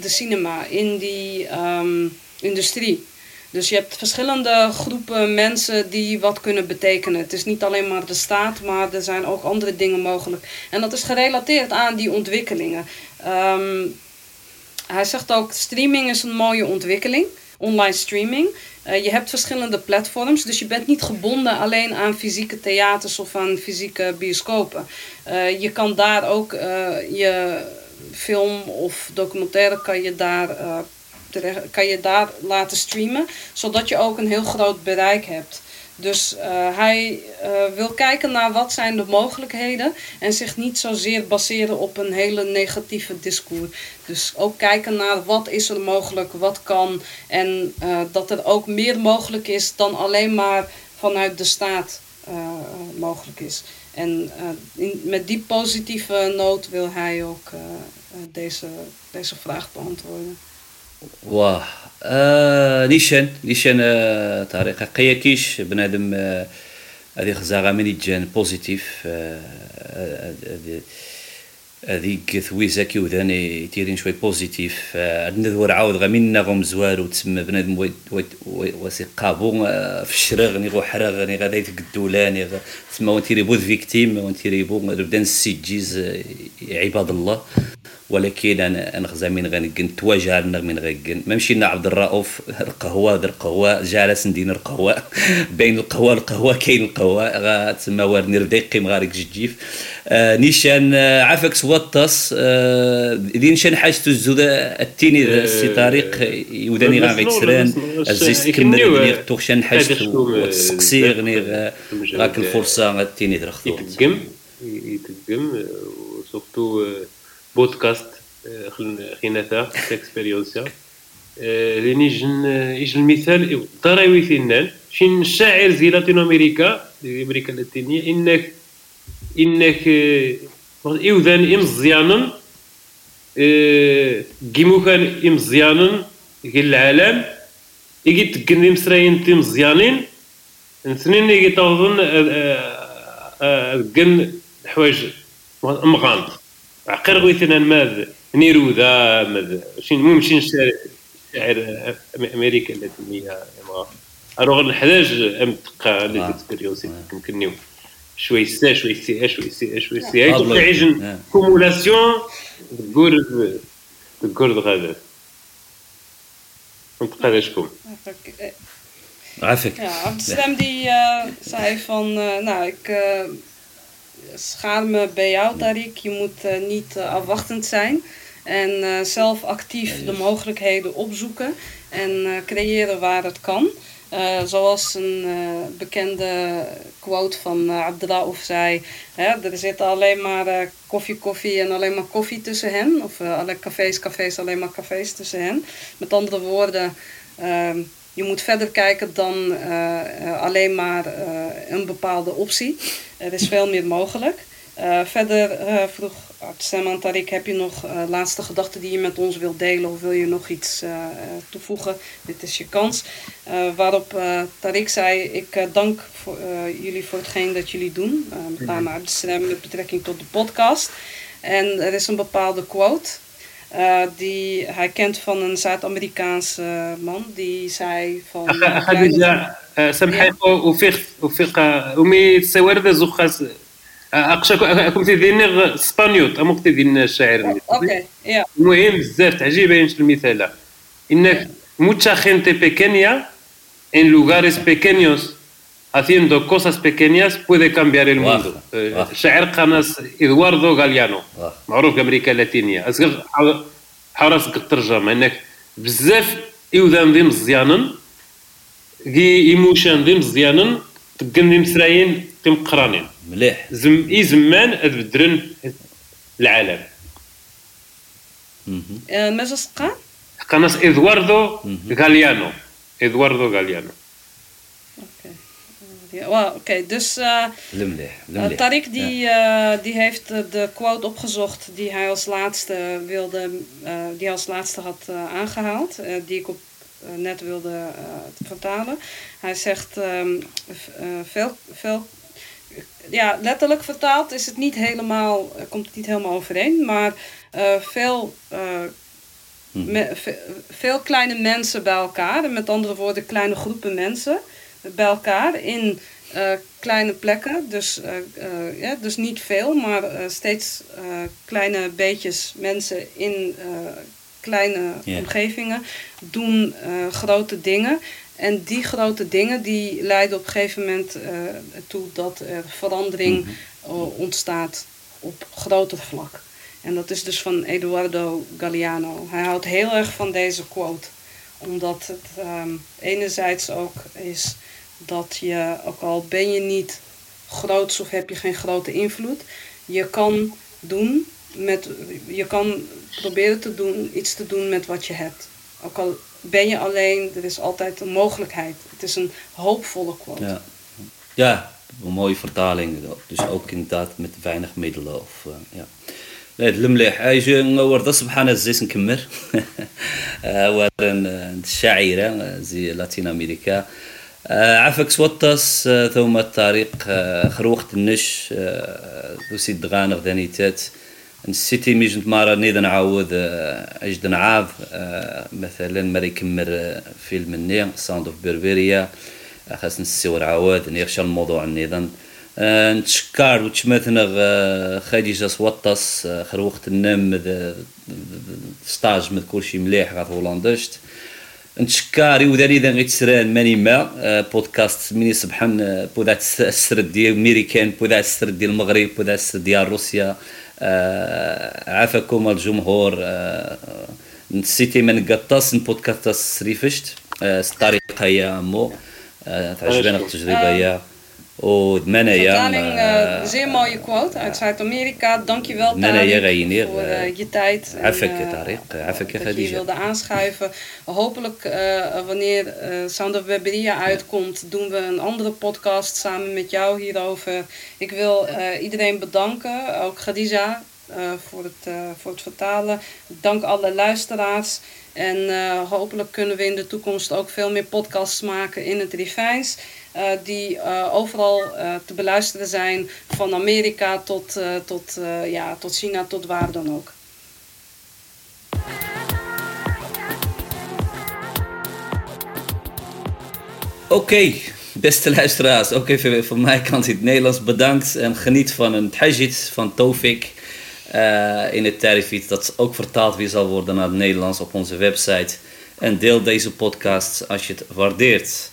de cinema. In die... Um, industrie. Dus je hebt verschillende groepen mensen die wat kunnen betekenen. Het is niet alleen maar de staat, maar er zijn ook andere dingen mogelijk. En dat is gerelateerd aan die ontwikkelingen. Um, hij zegt ook, streaming is een mooie ontwikkeling. Online streaming. Uh, je hebt verschillende platforms, dus je bent niet gebonden alleen aan fysieke theaters of aan fysieke bioscopen. Uh, je kan daar ook uh, je film of documentaire kan je daar kan je daar laten streamen, zodat je ook een heel groot bereik hebt. Dus eh, hij eh, wil kijken naar wat zijn de mogelijkheden en zich niet zozeer baseren op een hele negatieve discours. Dus ook kijken naar wat is er mogelijk, wat kan en eh, dat er ook meer mogelijk is dan alleen maar vanuit de staat mogelijk is. En met die positieve noot wil hij ook deze, deze vraag beantwoorden. Wauw. آه نيشان. نيشان آه طريقة قياكيش بنادم آه هذه خزاغة من جان بوزيتيف. هذيك ثويزا كي وذاني تيرين شوي بوزيتيف. عندنا ذور عاود غمينا غم زوار وتسمى بنادم واسي قابو في الشرغ ني غو حرغ ني غادا يتقدولان تسمى وانتيري بوذ فيكتيم وانتيري بو بدان السيجيز عباد الله. ولكن أنا أنا خزامين غنقن تواجه من غنقن. ما مشينا عبد الرؤوف القهوة ذا القهوة جالس ندين القهوة. بين القهوة القهوه كاين القهوة. غاتسمى وارني رديقي مغارك جيف. آه نيشان آه عافاك سوطس آه دين شان حاجة الزود التيني السي طريق يوداني غا غيتسران الزيس تكمل غني توخشان حاجة وتسقسي غني غاك الفرصة التيني درختو يتقم يتقم سورتو بودكاست خيناتا اكسبيريونسيا لين يجن يجن المثال ضراوي ثنان شين الشاعر زي لاتينو أمريكا أمريكا اللاتينية انك إنك ايوذان امزيانا كيمو كان امزيانا كي العالم يجي تكن مسراين تي مزيانين الاثنين اللي تظن كن حوايج مغان عقير غويتنا ماذ نيرودا ماذ شين المهم شين شاعر أمريكا اللاتينية الوغ نحتاج أم تلقى لي زيكسبيريونس يمكنني شوي سي شوي سي شوي سي شوي سي هاي تعيش كومولاسيون تقول تقول غادر نتلقى شكون؟ عافاك Ja, Amsterdam die eh, zei van, nou ik eh, schaam me bij jou Tariq, je moet eh, niet eh, afwachtend zijn en eh, zelf actief de mogelijkheden opzoeken en creëren waar het kan. Zoals een bekende quote van uh, zei, hè, er zit alleen maar koffie, koffie en alleen maar koffie tussen hen. Of alle cafés, cafés, alleen maar cafés tussen hen. Met andere woorden, ehm, je moet verder kijken dan eh, eh, alleen maar eh, een bepaalde optie. Er is veel meer mogelijk. Verder vroeg Abdeslam Tariq, heb je nog laatste gedachten die je met ons wilt delen of wil je nog iets toevoegen? Dit is je kans. Waarop Tariq zei, ik dank voor, jullie voor hetgeen dat jullie doen. Met name Abdeslam met betrekking tot de podcast. En er is een bepaalde quote eh, die hij kent van een Zuid-Amerikaanse man. Die zei van... eh, kleine- خديجه سامحي وفيق وفيق ومي تسوارد زوخاس اقشا كنت ديني اسبانيوت امو كنت دين الشاعر ja. المهم بزاف تعجيب باينش المثال انك mucha gente pequeña en lugares pequeños haciendo cosas pequeñas puede cambiar el واخا، mundo واخا. شاعر قناص ادواردو غاليانو. معروف في أمريكا اللاتينيه أصغر حراسك الترجمه انك بزاف ايوذان ذي مزيانن كي ايموشن ذي مزيانن تقن ذي مسرايين تم قرانين مليح زم اي زمان ادبدرن العالم. Eh, Mesosqa? قناص ادواردو غاليانو ادواردو غاليانو. Ja, oké. Dus eh, eh, Tariq die, eh, die heeft de quote opgezocht die hij als laatste, wilde, die hij als laatste had aangehaald. die ik op, net wilde vertalen. Hij zegt ehm, veel, veel ja, letterlijk vertaald is het niet helemaal, komt het niet helemaal overeen, maar veel, hmm. veel kleine mensen bij elkaar, met andere woorden kleine groepen mensen, bij elkaar in eh, kleine plekken. Dus, eh, eh, ja, dus niet veel, maar steeds kleine beetjes mensen in kleine omgevingen doen grote dingen. En die grote dingen die leiden op een gegeven moment toe dat er verandering eh, ontstaat op groter vlak. En dat is dus van Eduardo Galeano. Hij houdt heel erg van deze quote. Omdat het ehm, enerzijds ook is dat je, ook al ben je niet groots of heb je geen grote invloed, je kan doen met, je kan proberen te doen, iets te doen met wat je hebt. Ook al ben je alleen, er is altijd een mogelijkheid. Het is een hoopvolle quote. Ja. ja, een mooie vertaling. Dus ook inderdaad met weinig middelen. Of, uh, ja. لا المليح اجي ورده سبحان الزيت نكمل هو الشاعرة زي لاتين امريكا عفك سوطس ثم الطريق خروخت النش ذو سيد غانغ ذانيتات السيتي ميجنت مارا نيدا نعاود اجد نعاض مثلا مري كمر فيلم النير ساوند اوف بيربيريا خاص نسيور عاود نيغشى الموضوع النظام نتشكر وتشمثنا خديجة سوطس خروخت النم ستاج من كلشي مليح غاف هولندشت نتشكر يوداني ذا غيتسران ماني ما بودكاست مني سبحان بودا السرد ديال ميريكان بودا السرد ديال المغرب بودا السرد ديال روسيا. عافاكم الجمهور. نسيتي من قطاس بودكاست سريفشت الطريقة هي مو. تعجبنا التجربة هي. Vertaling, uh, zeer mooie quote uit Zuid-Amerika. Dankjewel Tariq voor uh, je tijd. عافاك طارق عافاك dat je wilde aanschuiven. Hopelijk uh, wanneer uh, Sound of Weberia uitkomt, doen we een andere podcast samen met jou hierover. Ik wil uh, iedereen bedanken, ook Khadija. eh, voor, het, eh, voor het vertalen. Dank alle luisteraars. En eh, hopelijk kunnen we in de toekomst ook veel meer podcasts maken in het Rivijns. eh, die eh, overal eh, te beluisteren zijn, van Amerika tot, tot, ja, tot China, tot waar dan ook. Oké, beste luisteraars, ook even van mijn kant in het Nederlands bedankt en geniet van een tajid van Tofik in het Tarifit, dat ook vertaald weer zal worden naar het Nederlands op onze website. En deel deze podcast als je het waardeert.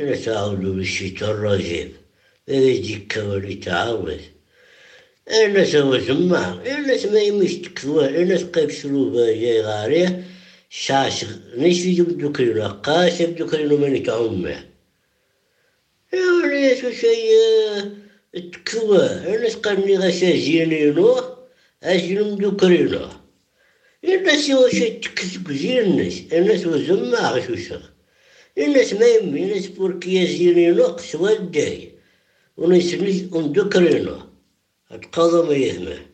الناس تعاودوا بالشيطان الرجيم يجيك كوالي تعاود الناس هو زمان الناس ما تكفوا الناس قيب شروبة جاي غاريه شاش نيش في جب دكرينو قاش دكرينو من تعمه يا وليش شيء تكفوا الناس قرني غشا جينينو أجلم دكرينو الناس هو شيء تكسب زينس الناس هو زمان غشوشة الناس ما يمي الناس بوركيا زينينو قسوة الداي ونسمي ندكرينو القضاء ما يهمه.